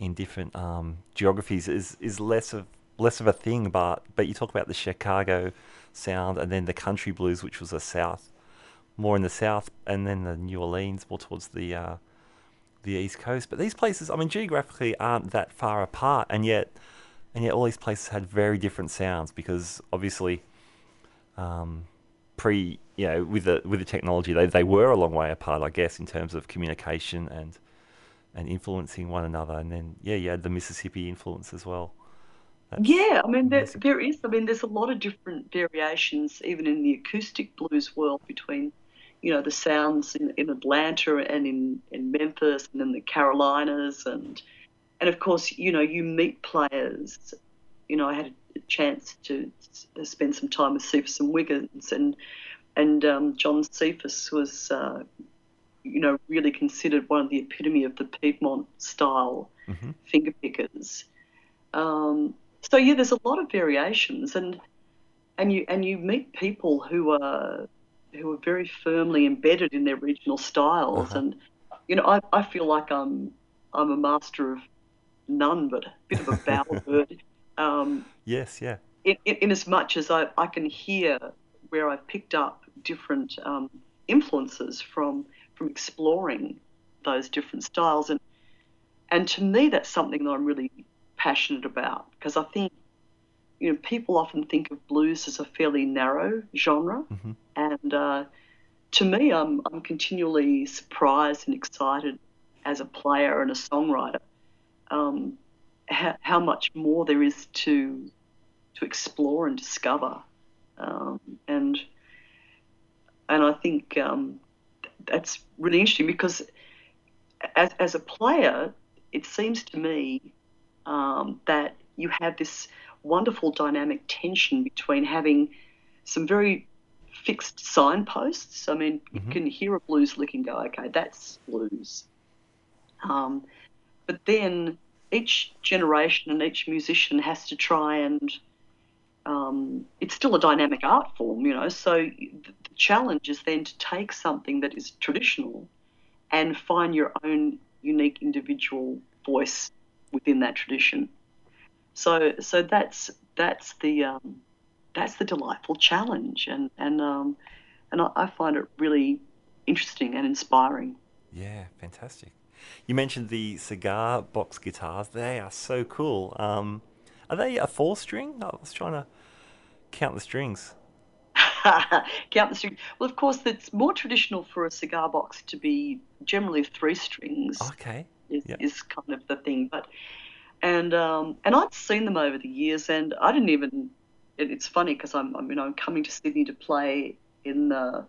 in different um, geographies is is less of less of a thing. But but you talk about the Chicago sound, and then the country blues, which was the south, more in the south, and then the New Orleans more towards the uh, the east coast. But these places, I mean, geographically aren't that far apart, and yet and yet all these places had very different sounds because obviously. Um, pre you know with the with the technology they, they were a long way apart I guess in terms of communication and and influencing one another and then yeah you had the Mississippi influence as well That's Yeah, I mean there, there is. I mean there's a lot of different variations even in the acoustic blues world between, you know, the sounds in, in Atlanta and in, in Memphis and in the Carolinas and and of course you know you meet players. You know I had a chance to spend some time with Cephas and Wiggins and and um, John Cephas was. Uh, you know, really considered one of the epitome of the Piedmont style Mhm. finger pickers. Um, so yeah, there's a lot of variations, and and you and you meet people who are who are very firmly embedded in their regional styles, Uh-huh. and you know, I, I feel like I'm I'm a master of none, but a bit of a bowerbird. Um, yes yeah in, in, in as much as I, I can hear where I've picked up different um, influences from from exploring those different styles and and to me that's something that I'm really passionate about because I think you know people often think of blues as a fairly narrow genre Mhm. and uh, to me I'm I'm continually surprised and excited as a player and a songwriter um, how, how much more there is to to explore and discover. Um, and and I think um, that's really interesting because as, as a player, it seems to me um, that you have this wonderful dynamic tension between having some very fixed signposts. I mean, Mhm. you can hear a blues lick and go, okay, that's blues. Um, but then each generation and each musician has to try and um, it's still a dynamic art form, you know. So the, the challenge is then to take something that is traditional and find your own unique individual voice within that tradition. So so that's that's the um, that's the delightful challenge, and and um, and I, I find it really interesting and inspiring. Yeah, fantastic. You mentioned the cigar box guitars. They are so cool. Um, are they a four string? I was trying to count the strings. Count the string. Well, of course, it's more traditional for a cigar box to be generally three strings. Okay. Is, yeah. is kind of the thing, but and um, and I'd seen them over the years, and I didn't even. It, it's funny because I'm, I'm you know I'm coming to Sydney to play in the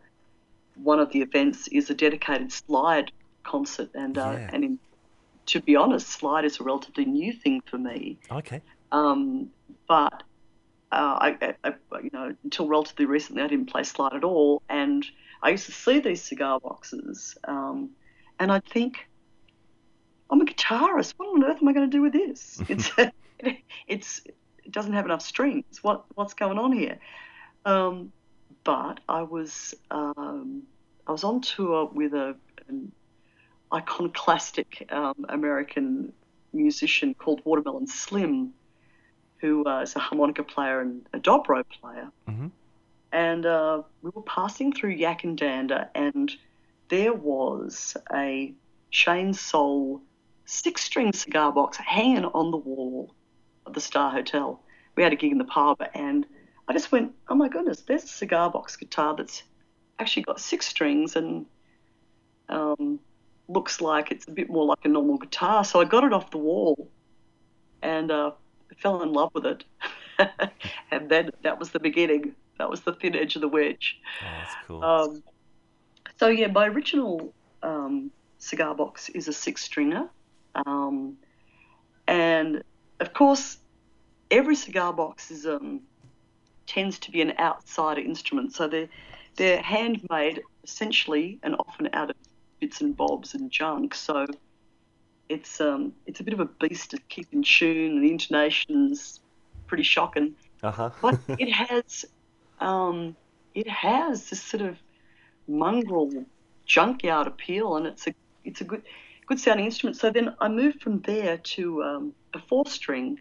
one of the events is a dedicated slide concert, and uh, Yeah. and in, to be honest, slide is a relatively new thing for me. Okay. Um, but uh, I, I, I- you know, until relatively recently, I didn't play slide at all, and I used to see these cigar boxes, um, and I'd think, I'm a guitarist. What on earth am I going to do with this? It's, it's, it doesn't have enough strings. What, what's going on here? Um, but I was, um, I was on tour with a, an iconoclastic um, American musician called Watermelon Slim, who uh, is a harmonica player and a dobro player. Mhm. And uh, we were passing through Yackandandah, and there was a Shane Soul six string cigar box hanging on the wall of the Star Hotel. We had a gig in the pub, and I just went, oh my goodness, there's a cigar box guitar that's actually got six strings and um, looks like it's a bit more like a normal guitar. So I got it off the wall and uh, fell in love with it. and then that was the beginning. That was the thin edge of the wedge. Oh, that's cool. Um, so yeah, my original um, cigar box is a six stringer, um, and of course, every cigar box is um, tends to be an outsider instrument. So they're they're handmade essentially and often out of bits and bobs and junk. So it's um, it's a bit of a beast to keep in tune, and the intonation's pretty shocking Uh huh. but it has um, it has this sort of mongrel junkyard appeal, and it's a it's a good good sounding instrument. So then I moved from there to um, a four string,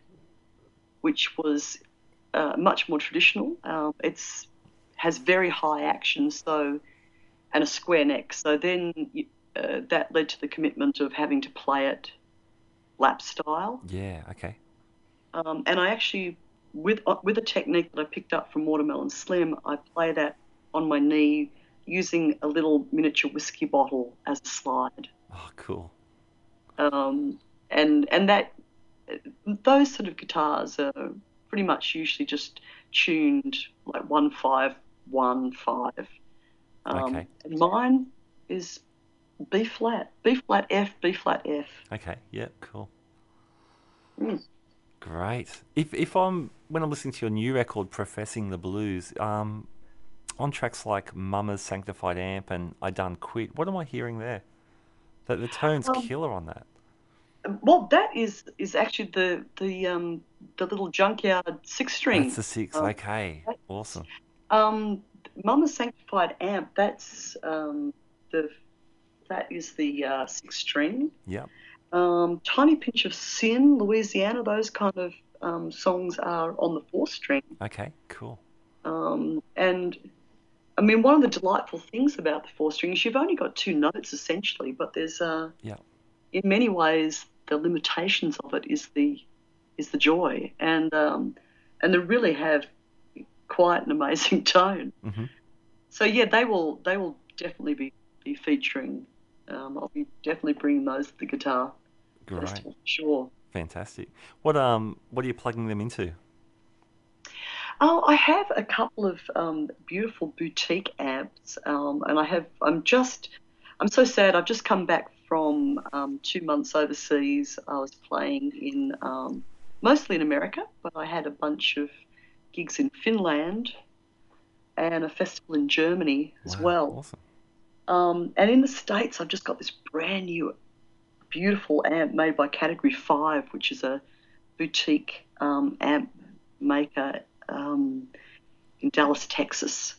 which was uh, much more traditional. Um, it's has very high action, so and a square neck. So then uh, that led to the commitment of having to play it lap style. yeah. Okay. Um, and I actually, with uh, with a technique that I picked up from Watermelon Slim, I play that on my knee using a little miniature whiskey bottle as a slide. Oh, cool. Um, and and that those sort of guitars are pretty much usually just tuned like one five one five. Um, Okay. And mine is B flat, B flat F, B flat F. Okay. Yeah. Cool. Mm. Great. If if I'm when I'm listening to your new record, Professing the Blues, um, on tracks like Mama's Sanctified Amp and I Done Quit, what am I hearing there? That the tone's Um, killer on that. Well, that is is actually the the um the little junkyard six string. That's the six. um, okay. Awesome. Um, Mama's Sanctified Amp. That's um the that is the uh, six string. Yep. Um, Tiny Pinch of Sin, Louisiana. Those kind of um, songs are on the four string. Okay. Cool. Um, and I mean, one of the delightful things about the four string is you've only got two notes essentially, but there's uh, Yeah. in many ways the limitations of it is the is the joy, and um, and they really have quite an amazing tone. Mhm. So yeah, they will they will definitely be be featuring. Um, I'll be definitely bringing those to the guitar Great. festival for sure. Fantastic. What um what are you plugging them into? Oh, I have a couple of um, beautiful boutique amps, um, and I have. I'm just. I'm so sad. I've just come back from um, two months overseas. I was playing in um, mostly in America, but I had a bunch of gigs in Finland and a festival in Germany as Wow, well. Awesome. Um, and in the States, I've just got this brand new beautiful amp made by Category 5, which is a boutique um, amp maker um, in Dallas, Texas.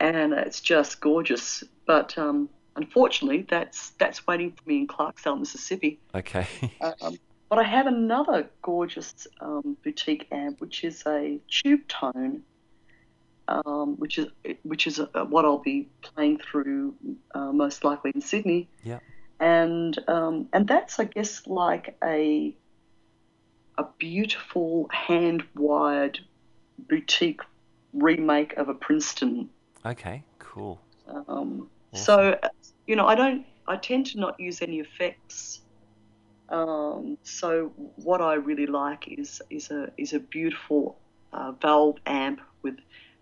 And it's just gorgeous. But um, unfortunately, that's that's waiting for me in Clarksdale, Mississippi. Okay. Um, but I have another gorgeous um, boutique amp, which is a tube tone, um, which is which is uh what I'll be playing through uh, most likely in Sydney. Yeah. And um, and that's I guess like a a beautiful hand wired boutique remake of a Princeton. okay. Cool. Um, So you know I don't I tend to not use any effects. Um, so what I really like is is a is a beautiful uh, valve amp with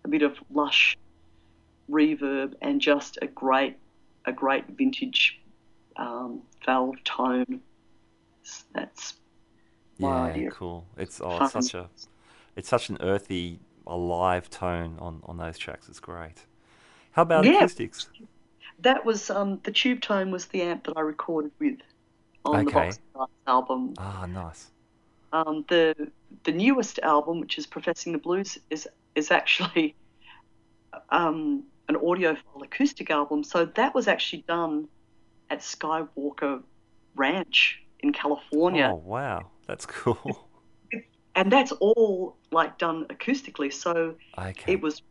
a bit of lush reverb and just a great a great vintage um, valve tone. That's my Yeah. idea. Cool. It's oh, it's such a it's such an earthy, alive tone on on those tracks. It's great. How about Yeah. acoustics? That was um, the tube tone was the amp that I recorded with on the Okay. Box album. Ah, nice. Um, the the newest album, which is Professing the Blues, is is actually um, an audiophile acoustic album. So that was actually done at Skywalker Ranch in California, Oh wow, that's cool. and that's all like done acoustically. So it was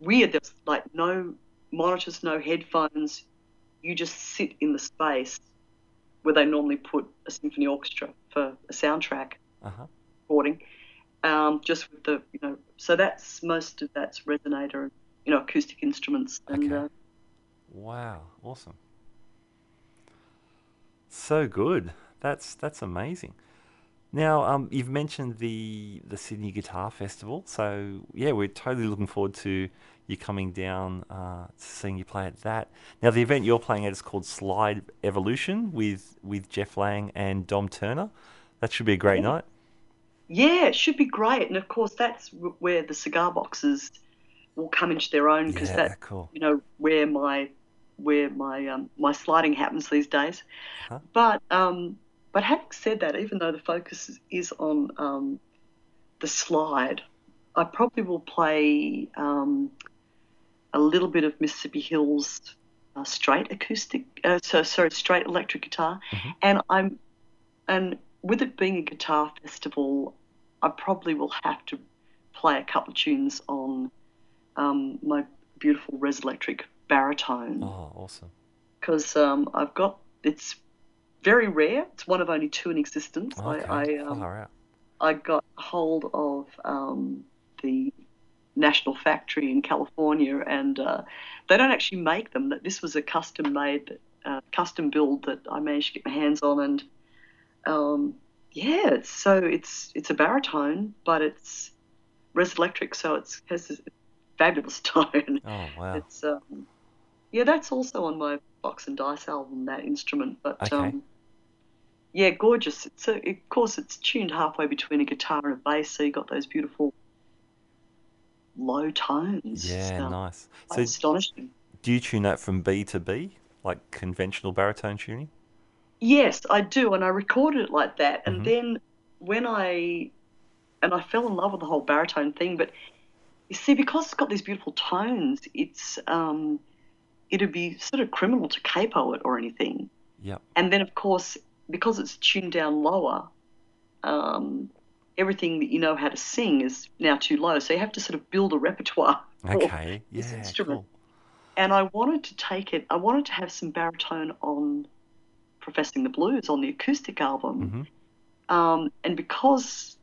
weird. There's like no monitors, no headphones. You just sit in the space where they normally put a symphony orchestra for a soundtrack Uh huh. recording. Um, just with the you know, so that's most of that's resonator and you know acoustic instruments and Okay. uh, Wow, awesome. So good. That's that's amazing. Now, um, you've mentioned the the Sydney Guitar Festival, so yeah, we're totally looking forward to you coming down, uh, to seeing you play at that. Now, the event you're playing at is called Slide Evolution with with Jeff Lang and Dom Turner. That should be a great night. yeah, it should be great. And of course, that's where the cigar boxes will come into their own because Yeah, that cool. you know where my where my um, my sliding happens these days. Huh? But um, but having said that, even though the focus is, on um, the slide, I probably will play um, a little bit of Mississippi Hills uh, straight acoustic, uh, so sorry, straight electric guitar, Mhm. and I'm and with it being a guitar festival, I probably will have to play a couple of tunes on um, my beautiful Resolectric baritone Oh, awesome. because um, I've got it's very rare. It's one of only two in existence. Okay. I I, um, Far out. I got hold of um, the National Factory in California, and uh, they don't actually make them. That this was a custom made, uh, custom build that I managed to get my hands on, and um, yeah, it's, so it's it's a baritone, but it's resolectric, so it's has this fabulous tone. Oh, wow. It's um, yeah, that's also on my Box and Dice album. That instrument, but Okay. um, yeah, gorgeous. It's a, of course it's tuned halfway between a guitar and a bass, so you got those beautiful low tones. Yeah, Um, nice. So, astonishing. do you tune that from B to B, like conventional baritone tuning? Yes, I do, and I recorded it like that. And Mhm. then when I and I fell in love with the whole baritone thing, but you see, because it's got these beautiful tones, it's um, it'd be sort of criminal to capo it or anything. Yep. And then, of course, because it's tuned down lower, um, everything that you know how to sing is now too low. So you have to sort of build a repertoire. for Okay. this Yeah. instrument. Cool. And I wanted to take it, I wanted to have some baritone on Professing the Blues on the acoustic album. hmm Um, and because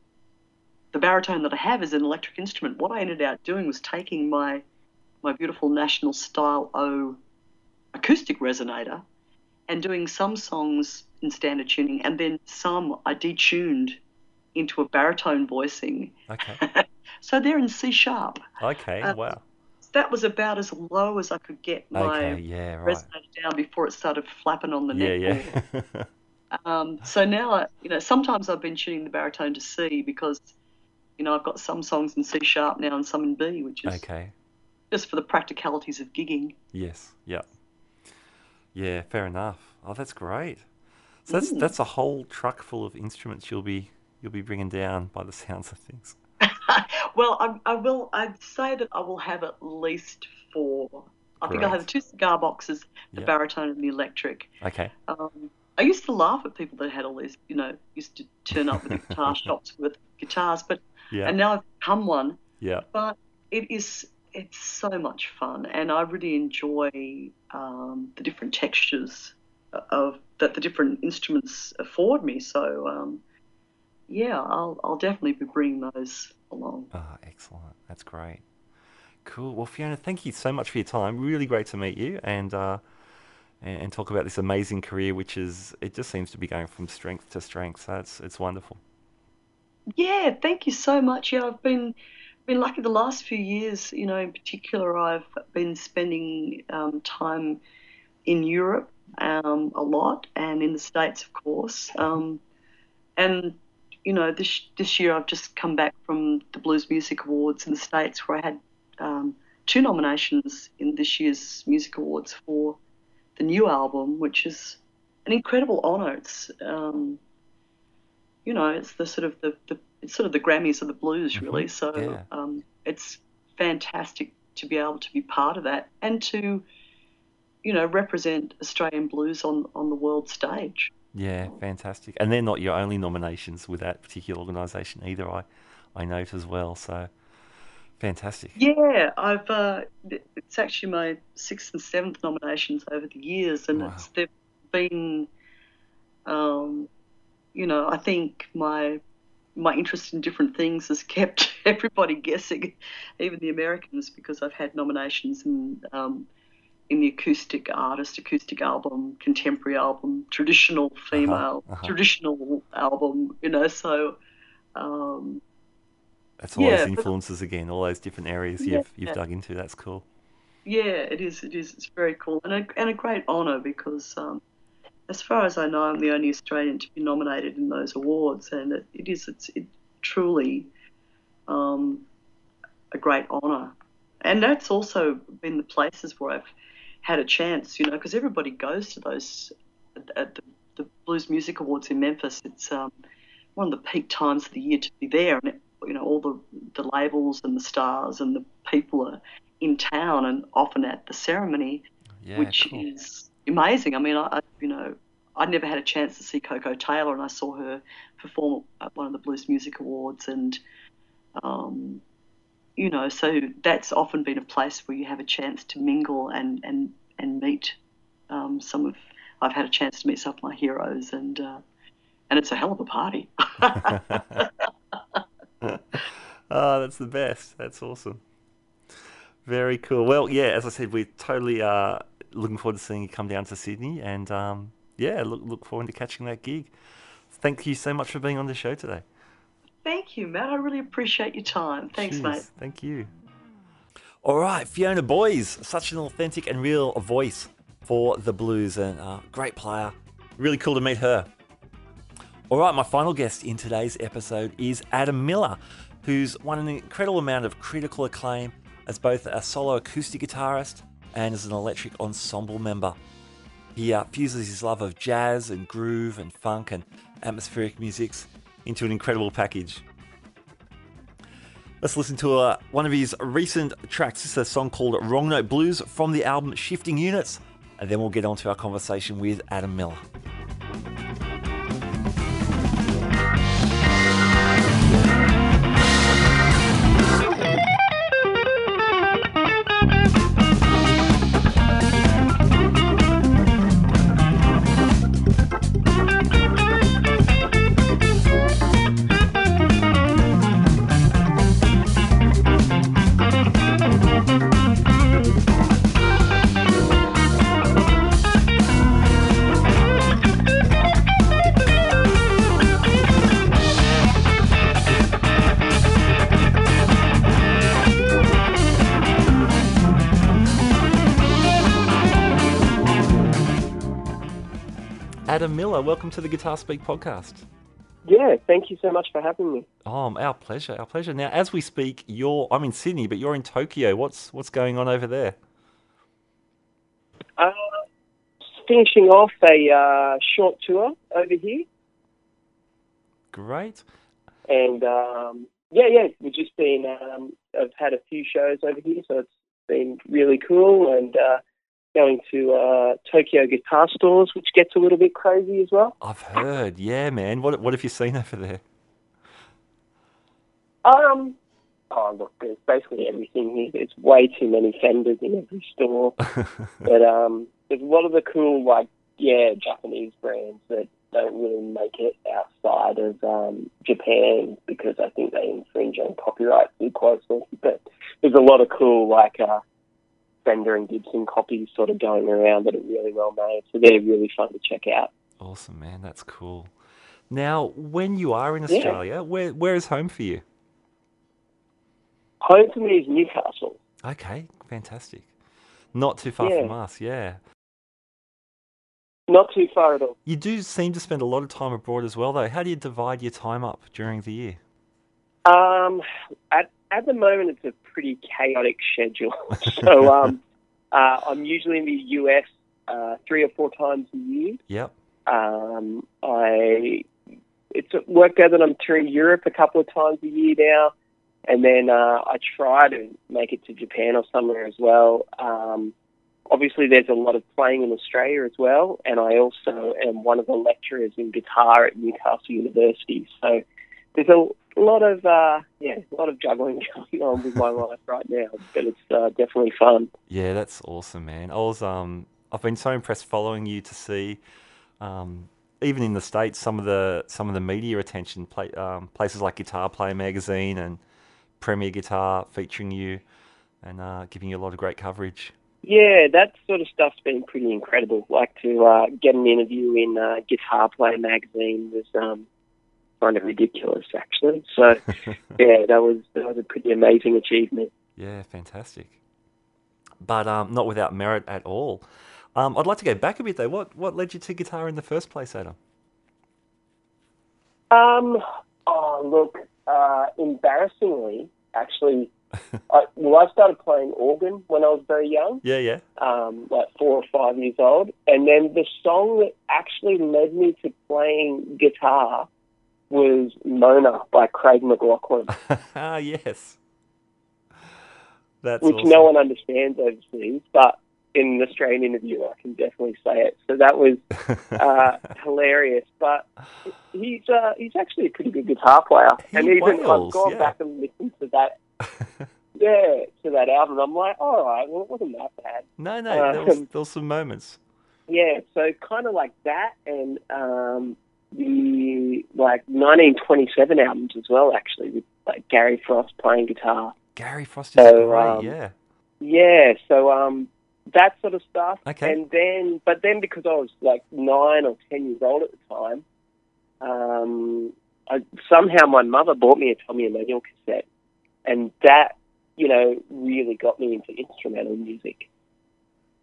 the baritone that I have is an electric instrument, what I ended up doing was taking my my beautiful National Style O acoustic resonator and doing some songs in standard tuning, and then some I detuned into a baritone voicing. Okay. So they're in C sharp. Okay. Uh, wow. That was about as low as I could get my Okay. Yeah. Right. resonator down before it started flapping on the Yeah. neck. Yeah. Um, so now, I- you know, sometimes I've been tuning the baritone to C because, you know, I've got some songs in C sharp now and some in B, which is okay. Just for the practicalities of gigging. Yes. Yep. Yeah. Fair enough. Oh, that's great. So that's that's a whole truck full of instruments you'll be you'll be bringing down by the sounds of things. Well, I, I will. I'd say that I will have at least four. I think I'll have two cigar boxes, the Yeah. baritone and the electric. Okay. Um, I used to laugh at people that had all these, you know, used to turn up with the guitar shops with guitars, but Yeah. and now I've become one. yeah. But it is it's so much fun, and I really enjoy um, the different textures of that the different instruments afford me. So um, yeah, I'll I'll definitely be bringing those along. Oh, excellent. That's great. Cool. Well, Fiona, thank you so much for your time. Really great to meet you and uh, and, and talk about this amazing career, which is it just seems to be going from strength to strength. So it's it's wonderful. Yeah, thank you so much. Yeah, I've been been lucky the last few years. You know, in particular, I've been spending um, time in Europe um, a lot, and in the States, of course. Um, and you know, this this year I've just come back from the Blues Music Awards in the States, where I had um, two nominations in this year's Music Awards for the new album, which is an incredible honour. It's um, you know, it's the sort of the, the it's sort of the Grammys of the blues, really. So yeah. um, it's fantastic to be able to be part of that and to, you know, represent Australian blues on on the world stage. Yeah, fantastic. And they're not your only nominations with that particular organisation either. I I note as well. So fantastic. Yeah, I've uh, it's actually my sixth and seventh nominations over the years, and Wow. it's they've been, um, you know, I think my my interest in different things has kept everybody guessing, even the Americans, because I've had nominations in um, in the acoustic artist, acoustic album, contemporary album, traditional female, uh-huh. traditional album, you know, so. Um, That's all Yeah, those but- influences again, all those different areas Yeah. you've you've dug into. That's cool. Yeah, it is. It is. It's very cool and a, and a great honour because, um, as far as I know, I'm the only Australian to be nominated in those awards, and it, it is. It's it truly um, a great honour, and that's also been the places where I've had a chance, you know, because everybody goes to those at, at the, the Blues Music Awards in Memphis. It's um, one of the peak times of the year to be there, and it, you know all the the labels and the stars and the people are in town and often at the ceremony, Yeah, which cool. is amazing. I mean, I, you know I'd never had a chance to see Koko Taylor, and I saw her perform at one of the Blues Music Awards, and um, you know, so that's often been a place where you have a chance to mingle and and and meet um, some of. I've had a chance to meet some of my heroes, and uh, and it's a hell of a party. Oh, that's the best. That's awesome. Very cool. Well, yeah, as I said, we're totally uh, looking forward to seeing you come down to Sydney, and um, yeah, look look forward to catching that gig. Thank you so much for being on the show today. Thank you, Matt. I really appreciate your time. Thanks, Cheers. mate. Thank you. All right, Fiona Boyes, such an authentic and real voice for the blues, and uh, great player. Really cool to meet her. All right, my final guest in today's episode is Adam Miller, who's won an incredible amount of critical acclaim as both a solo acoustic guitarist and as an electric ensemble member. He uh, fuses his love of jazz and groove and funk and atmospheric musics into an incredible package. Let's listen to uh, one of his recent tracks. This is a song called Wrong Note Blues from the album Shifting Units, and then we'll get on to our conversation with Adam Miller. Welcome to the Guitar Speak podcast. Yeah, thank you so much for having me. Oh, our pleasure, our pleasure. Now, as we speak, you're I'm in Sydney, but you're in Tokyo. What's what's going on over there? Uh, finishing off a uh, short tour over here, Great. and um, yeah, yeah, we've just been. Um, I've had a few shows over here, so it's been really cool, and uh, going to uh, Tokyo guitar stores, which gets a little bit crazy as well. I've heard. Yeah, man. What what have you seen over there? Um, oh look, there's basically everything here. There's way too many Fenders in every store, but um, there's a lot of the cool like yeah Japanese brands that don't really make it outside of um, Japan because I think they infringe on copyright too closely. But there's a lot of cool like uh, Fender and Gibson copies sort of going around that are really well made, so they're really fun to check out. Awesome, man. That's cool. Now, when you are in Yeah. Australia, where where is home for you? Home for me is Newcastle. Okay, fantastic. Not too far Yeah. from us, yeah. Not too far at all. You do seem to spend a lot of time abroad as well, though. How do you divide your time up during the year? Um, at at the moment, it's a pretty chaotic schedule. so um, uh, I'm usually in the US uh, three or four times a year. Yep. Um, I it's worked out that I'm touring Europe a couple of times a year now, and then uh, I try to make it to Japan or somewhere as well. Um, obviously, there's a lot of playing in Australia as well, and I also am one of the lecturers in guitar at Newcastle University. So there's a lot of uh, yeah, a lot of juggling going on with my life right now, but it's uh, definitely fun. Yeah, that's awesome, man. I was um I've been so impressed following you to see um even in the states some of the some of the media attention pla um, places like Guitar Player magazine and Premier Guitar featuring you and uh, giving you a lot of great coverage. Yeah, that sort of stuff's been pretty incredible. Like to uh, get an interview in uh, Guitar Player magazine was um, kind of ridiculous, actually. So yeah, that was that was a pretty amazing achievement. Yeah, fantastic. But um, not without merit at all. Um, I'd like to go back a bit though. What what led you to guitar in the first place, Adam? Um, oh look, uh, embarrassingly, actually, I, well, I started playing organ when I was very young. Yeah, yeah. um, like four or five years old. And then the song that actually led me to playing guitar was Mona by Craig McLachlan, ah, yes. That's which awesome. no one understands overseas, but in an Australian interview, I can definitely say it. So that was uh, hilarious. But he's uh, he's actually a pretty good guitar player, He and even wails, I've gone yeah. back and listened to that. Yeah, to that album. I'm like, all right, well, it wasn't that bad. no, no. There was, Um, there was some moments. Yeah, so kind of like that, and um, the like 1927 albums as well, actually, with like Gary Frost playing guitar. Gary Frost is So, great. um, yeah. Yeah, so um, that sort of stuff. Okay. And then, but then because I was like nine or ten years old at the time, um, I, somehow my mother bought me a Tommy Emmanuel cassette, and that, you know, really got me into instrumental music.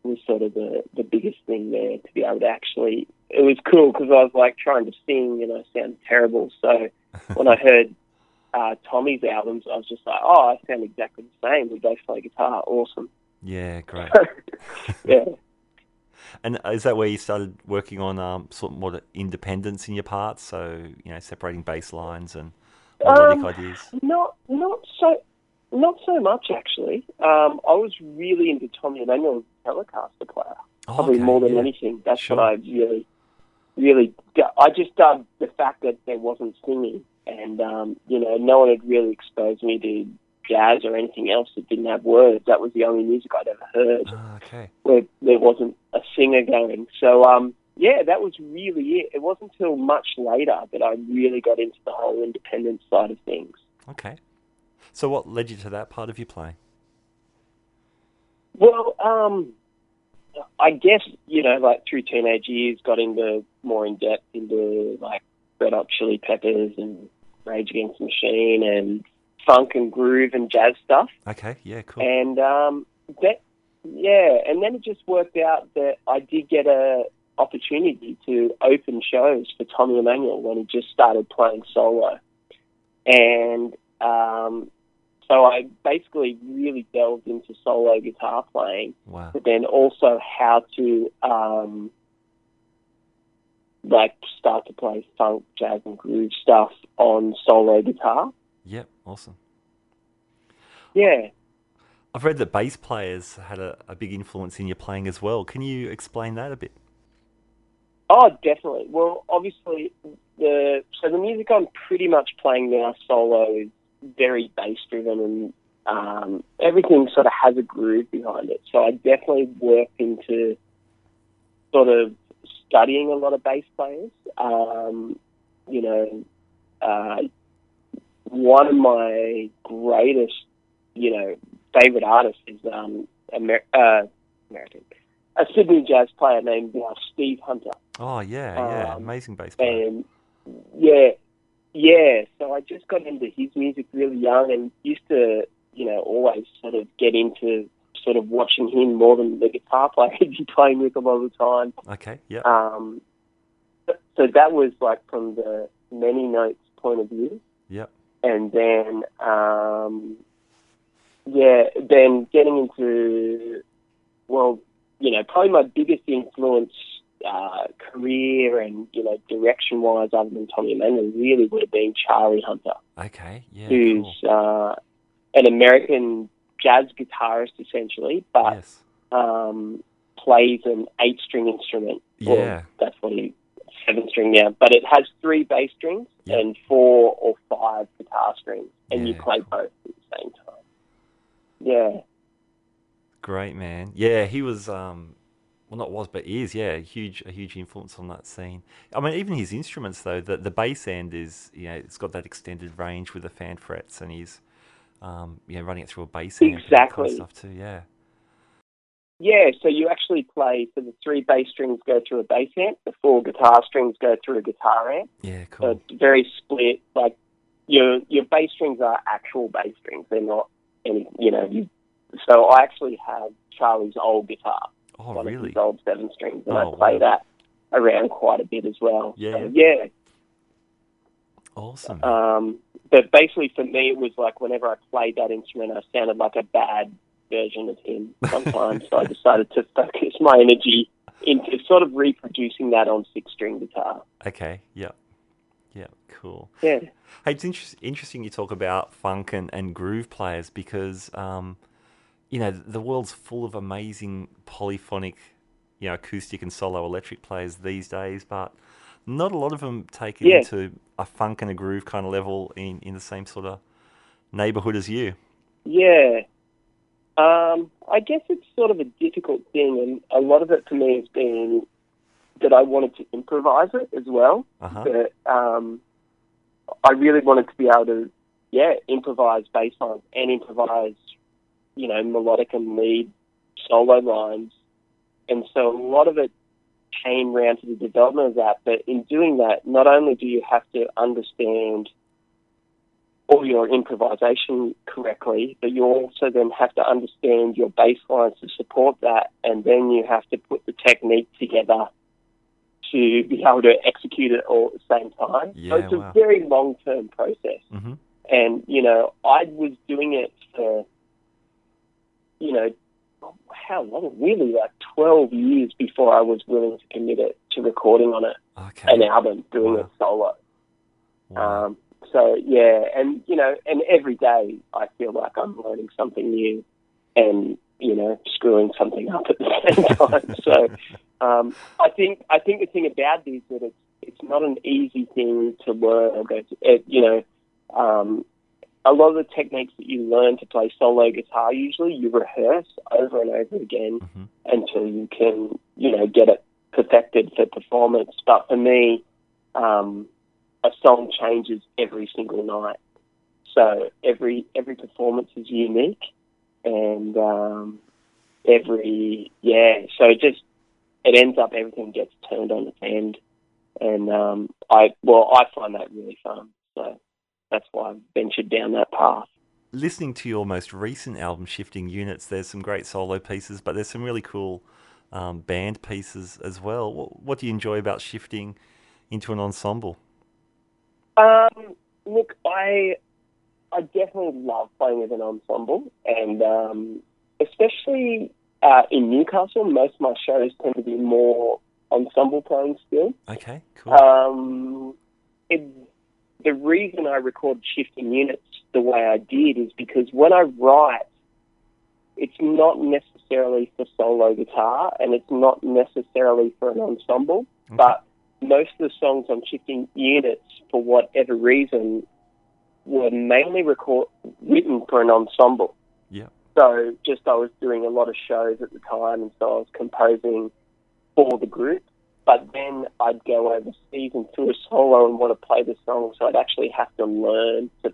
Was sort of the the biggest thing there to be able to actually. It was cool because I was like trying to sing and I sounded terrible. So when I heard uh, Tommy's albums, I was just like, oh, I sound exactly the same. We both play guitar. Awesome. Yeah, great. yeah. and is that where you started working on um, sort of more the independence in your parts? So you know, separating bass lines and melodic Um, ideas. Not not so not so much actually. Um, I was really into Tommy Emmanuel as a Telecaster player, Oh, probably okay, more than yeah. anything. That's Sure. what I really really. I just dug the fact that there wasn't singing, and um, you know, no one had really exposed me to jazz or anything else that didn't have words. That was the only music I'd ever heard Ah, okay. where there wasn't a singer going. So um, yeah, that was really it. It wasn't until much later that I really got into the whole independent side of things. Okay. So what led you to that part of your playing? Well, um, I guess you know, like through teenage years, got into more in depth into like Red Hot Chili Peppers and Rage Against the Machine and funk and groove and jazz stuff. Okay, yeah, cool. And um, that, yeah, and then it just worked out that I did get a opportunity to open shows for Tommy Emmanuel when he just started playing solo, and um, so I basically really delved into solo guitar playing, Wow. but then also how to um, like start to play funk, jazz, and groove stuff on solo guitar. Yep, awesome. Yeah. I've read that bass players had a, a big influence in your playing as well. Can you explain that a bit? Oh, definitely. Well, obviously, the so the music I'm pretty much playing now solo is very bass driven, and um, everything sort of has a groove behind it. So I definitely worked into sort of studying a lot of bass players. Um, you know, uh, one of my greatest, you know, favorite artists is um, Amer- uh, American, a Sydney jazz player named uh, Steve Hunter. Oh yeah, yeah, Um, amazing bass player. And yeah, yeah. So I just got into his music really young and used to, you know, always sort of get into sort of watching him more than the guitar player he'd be playing with a lot of the time. Okay, yeah, Um, so that was like from the many notes point of view. yep, And then, um, yeah, then getting into, well, you know, probably my biggest influence, uh, career and, you know, direction wise, other than Tommy Emmanuel, really would have been Charlie Hunter, okay, yeah, who's, cool. uh, an American jazz guitarist essentially, but, yes, um, plays an eight string instrument. Well, Yeah. that's what he, seven string now, but it has three bass strings Yeah. and four or five guitar strings, and you play both at the same time. Yeah. great man. Yeah, he was, um, well, not was, but is, yeah, a huge, a huge influence on that scene. I mean, even his instruments though, the the bass end is, you know, it's got that extended range with the fan frets, and he's, um, you know, running it through a bass amp and kind Exactly. of stuff too. Yeah, Yeah, so you actually play, so the three bass strings go through a bass amp, the four guitar strings go through a guitar amp. yeah, So cool. it's very split. Like your your bass strings are actual bass strings; they're not any. You know, you. So I actually have Charlie's old guitar, Oh, really? his old seven strings, and Oh, I play wow. that around quite a bit as well. Yeah. So, yeah. Awesome. Um, but basically, for me, it was like whenever I played that instrument, I sounded like a bad version of him sometimes. so I decided to focus my energy into sort of reproducing that on six string guitar. okay, yeah, yeah, cool. Yeah. Hey, it's inter- interesting you talk about funk and, and groove players because, um, you know, the world's full of amazing polyphonic, you know, acoustic and solo electric players these days, but not a lot of them take it Yeah. into a funk and a groove kind of level in, in the same sort of neighborhood as you. Yeah. Um, I guess it's sort of a difficult thing, and a lot of it for me has been that I wanted to improvise it as well. Uh huh. But um, I really wanted to be able to, yeah, improvise bass lines and improvise, you know, melodic and lead solo lines. And so a lot of it came round to the development of that. But in doing that, not only do you have to understand all your improvisation correctly, but you also then have to understand your baselines to support that, and then you have to put the technique together to be able to execute it all at the same time. so Yeah, it's a very long term process. hmm And, you know, I was doing it for, you know, how long? Really, like 12 years before I was willing to commit it to recording on it, Okay. an album, doing Wow. it solo. Wow. Um, so yeah, and you know, and every day I feel like I'm learning something new, and you know, screwing something up at the same time. so um, I think I think the thing about this is that it's it's not an easy thing to learn. It, you know, um, a lot of the techniques that you learn to play solo guitar, usually you rehearse over and over again Mhm. until you can, you know, get it perfected for performance. But for me, um, a song changes every single night. So every every performance is unique, and um, every yeah. So it just it ends up everything gets turned on its end, and um, I well I find that really fun. So that's why I've ventured down that path. listening to your most recent album, Shifting Units, there's some great solo pieces, but there's some really cool um, band pieces as well. What, what do you enjoy about shifting into an ensemble? Um, look, I I definitely love playing with an ensemble, and um, especially uh, in Newcastle, most of my shows tend to be more ensemble playing still. Okay, cool. Um, it, the reason I record shifting units the way I did is because when I write, it's not necessarily for solo guitar and it's not necessarily for an ensemble, Okay. but most of the songs on shifting units, for whatever reason, were mainly record, written for an ensemble. yeah. So just I was doing a lot of shows at the time, and so I was composing for the group. But then I'd go overseas and do a solo and want to play the song, so I'd actually have to learn to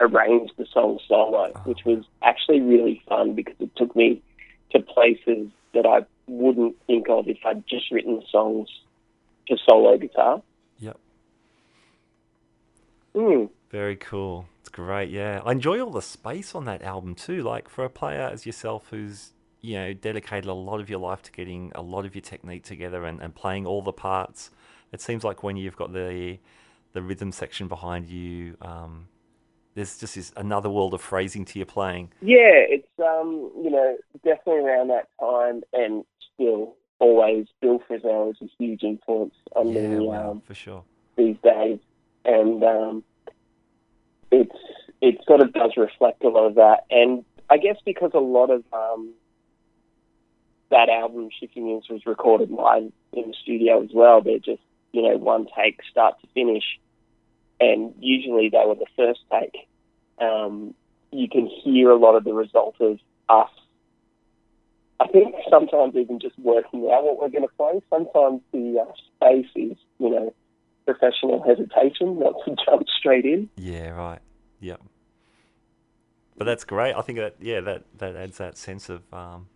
arrange the song solo, which was actually really fun because it took me to places that I wouldn't think of if I'd just written songs for solo guitar. Yep. Mm. Very cool. It's great. Yeah, I enjoy all the space on that album too. Like for a player as yourself, who's you know dedicated a lot of your life to getting a lot of your technique together and, and playing all the parts. It seems like when you've got the the rhythm section behind you, um, there's just this another world of phrasing to your playing. Yeah, it's um, you know, definitely around that time and still always Bill Frisell is a huge influence on Yeah, me wow, um, for sure. these days. And um it's it sort of does reflect a lot of that. And I guess because a lot of um that album Shifting News was recorded live in the studio as well. They're just, you know, one take start to finish. And usually they were the first take. Um, you can hear a lot of the result of us. I think sometimes even just working out what we're going to play. Sometimes the uh, space is, you know, professional hesitation, not to jump straight in. Yeah, right. Yep. But that's great. I think that yeah, that, that adds that sense of um,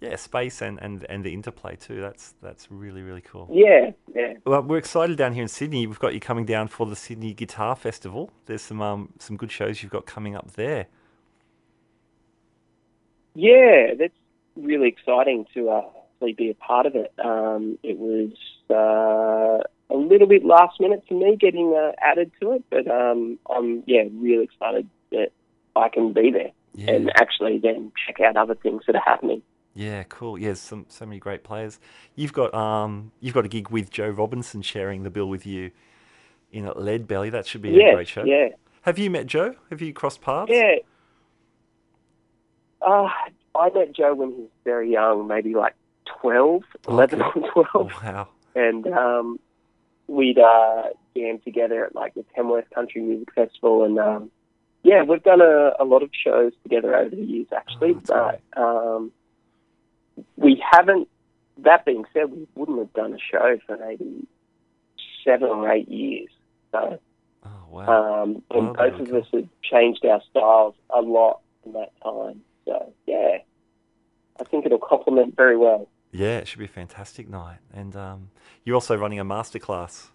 yeah, space and, and, and the interplay too. That's that's really really cool. Yeah, yeah. Well, we're excited down here in Sydney. We've got you coming down for the Sydney Guitar Festival. There's some um, some good shows you've got coming up there. Yeah, that's really exciting to uh, actually be a part of it. Um, it was uh, a little bit last minute for me getting uh, added to it, but um, I'm yeah really excited that I can be there Yeah, and actually then check out other things that are happening. Yeah, cool. Yeah, some so many great players. You've got um you've got a gig with Joe Robinson sharing the bill with you in at Leadbelly. That should be a great show. yeah, Have you met Joe? Have you crossed paths? yeah. Uh, I met Joe when he was very young, maybe like 12, 11 Okay. or 12. Oh, wow. and um, we'd uh, jam together at like the Tamworth Country Music Festival, and um, yeah, we've done a, a lot of shows together over the years, actually. Oh, but um, we haven't. That being said, we wouldn't have done a show for maybe seven or eight years. So, Oh wow. um, and both of us have changed our styles a lot in that time. So, yeah, I think it'll complement very well. Yeah, it should be a fantastic night. And um, you're also running a masterclass.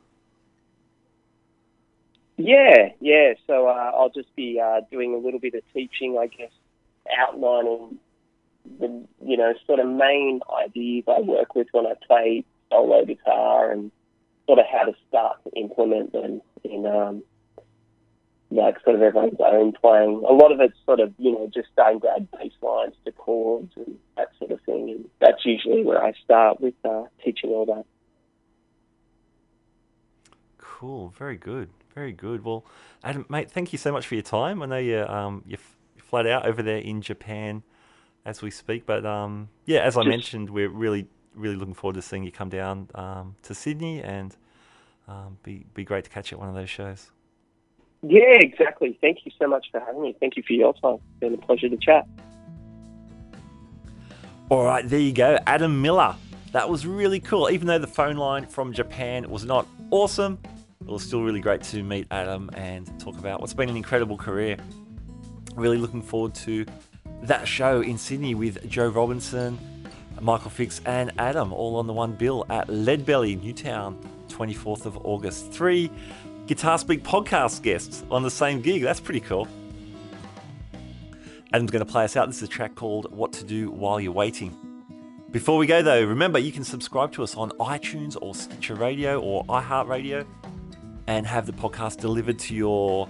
Yeah, yeah. So uh, I'll just be uh, doing a little bit of teaching, I guess, outlining the you know sort of main ideas I work with when I play solo guitar and sort of how to start to implement them in um, like sort of everyone's own playing. A lot of it's sort of you know just starting to add bass lines to chords and that sort of thing, and that's usually where I start with uh, teaching all that. Cool. Very good. Very good. Well, Adam, mate, thank you so much for your time. I know you're um, you're f- flat out over there in Japan as we speak, but um, yeah, as I mentioned, we're really really looking forward to seeing you come down um, to Sydney and um, be be great to catch you at one of those shows. Yeah, exactly. Thank you so much for having me. Thank you for your time. It's been a pleasure to chat. All right, there you go, Adam Miller. That was really cool. Even though the phone line from Japan was not awesome, it was still really great to meet Adam and talk about what's been an incredible career. Really looking forward to that show in Sydney with Joe Robinson, Michael Fix, and Adam all on the one bill at Leadbelly, Newtown, 24th of August. Three Guitar Speak podcast guests on the same gig. That's pretty cool. Adam's going to play us out. This is a track called What to Do While You're Waiting. Before we go, though, remember you can subscribe to us on iTunes or Stitcher Radio or iHeartRadio and have the podcast delivered to your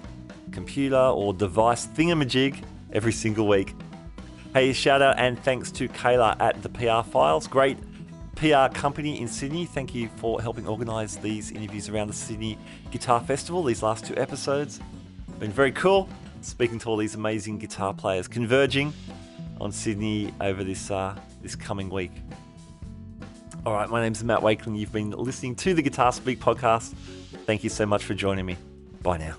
computer or device thingamajig every single week. Hey, shout out and thanks to Kayla at the PR Files. Great PR company in Sydney. Thank you for helping organise these interviews around the Sydney Guitar Festival. These last two episodes been very cool. Speaking to all these amazing guitar players converging on Sydney over this uh, this coming week. All right, my name's Matt Wakeling. You've been listening to the Guitar Speak podcast. Thank you so much for joining me. Bye now.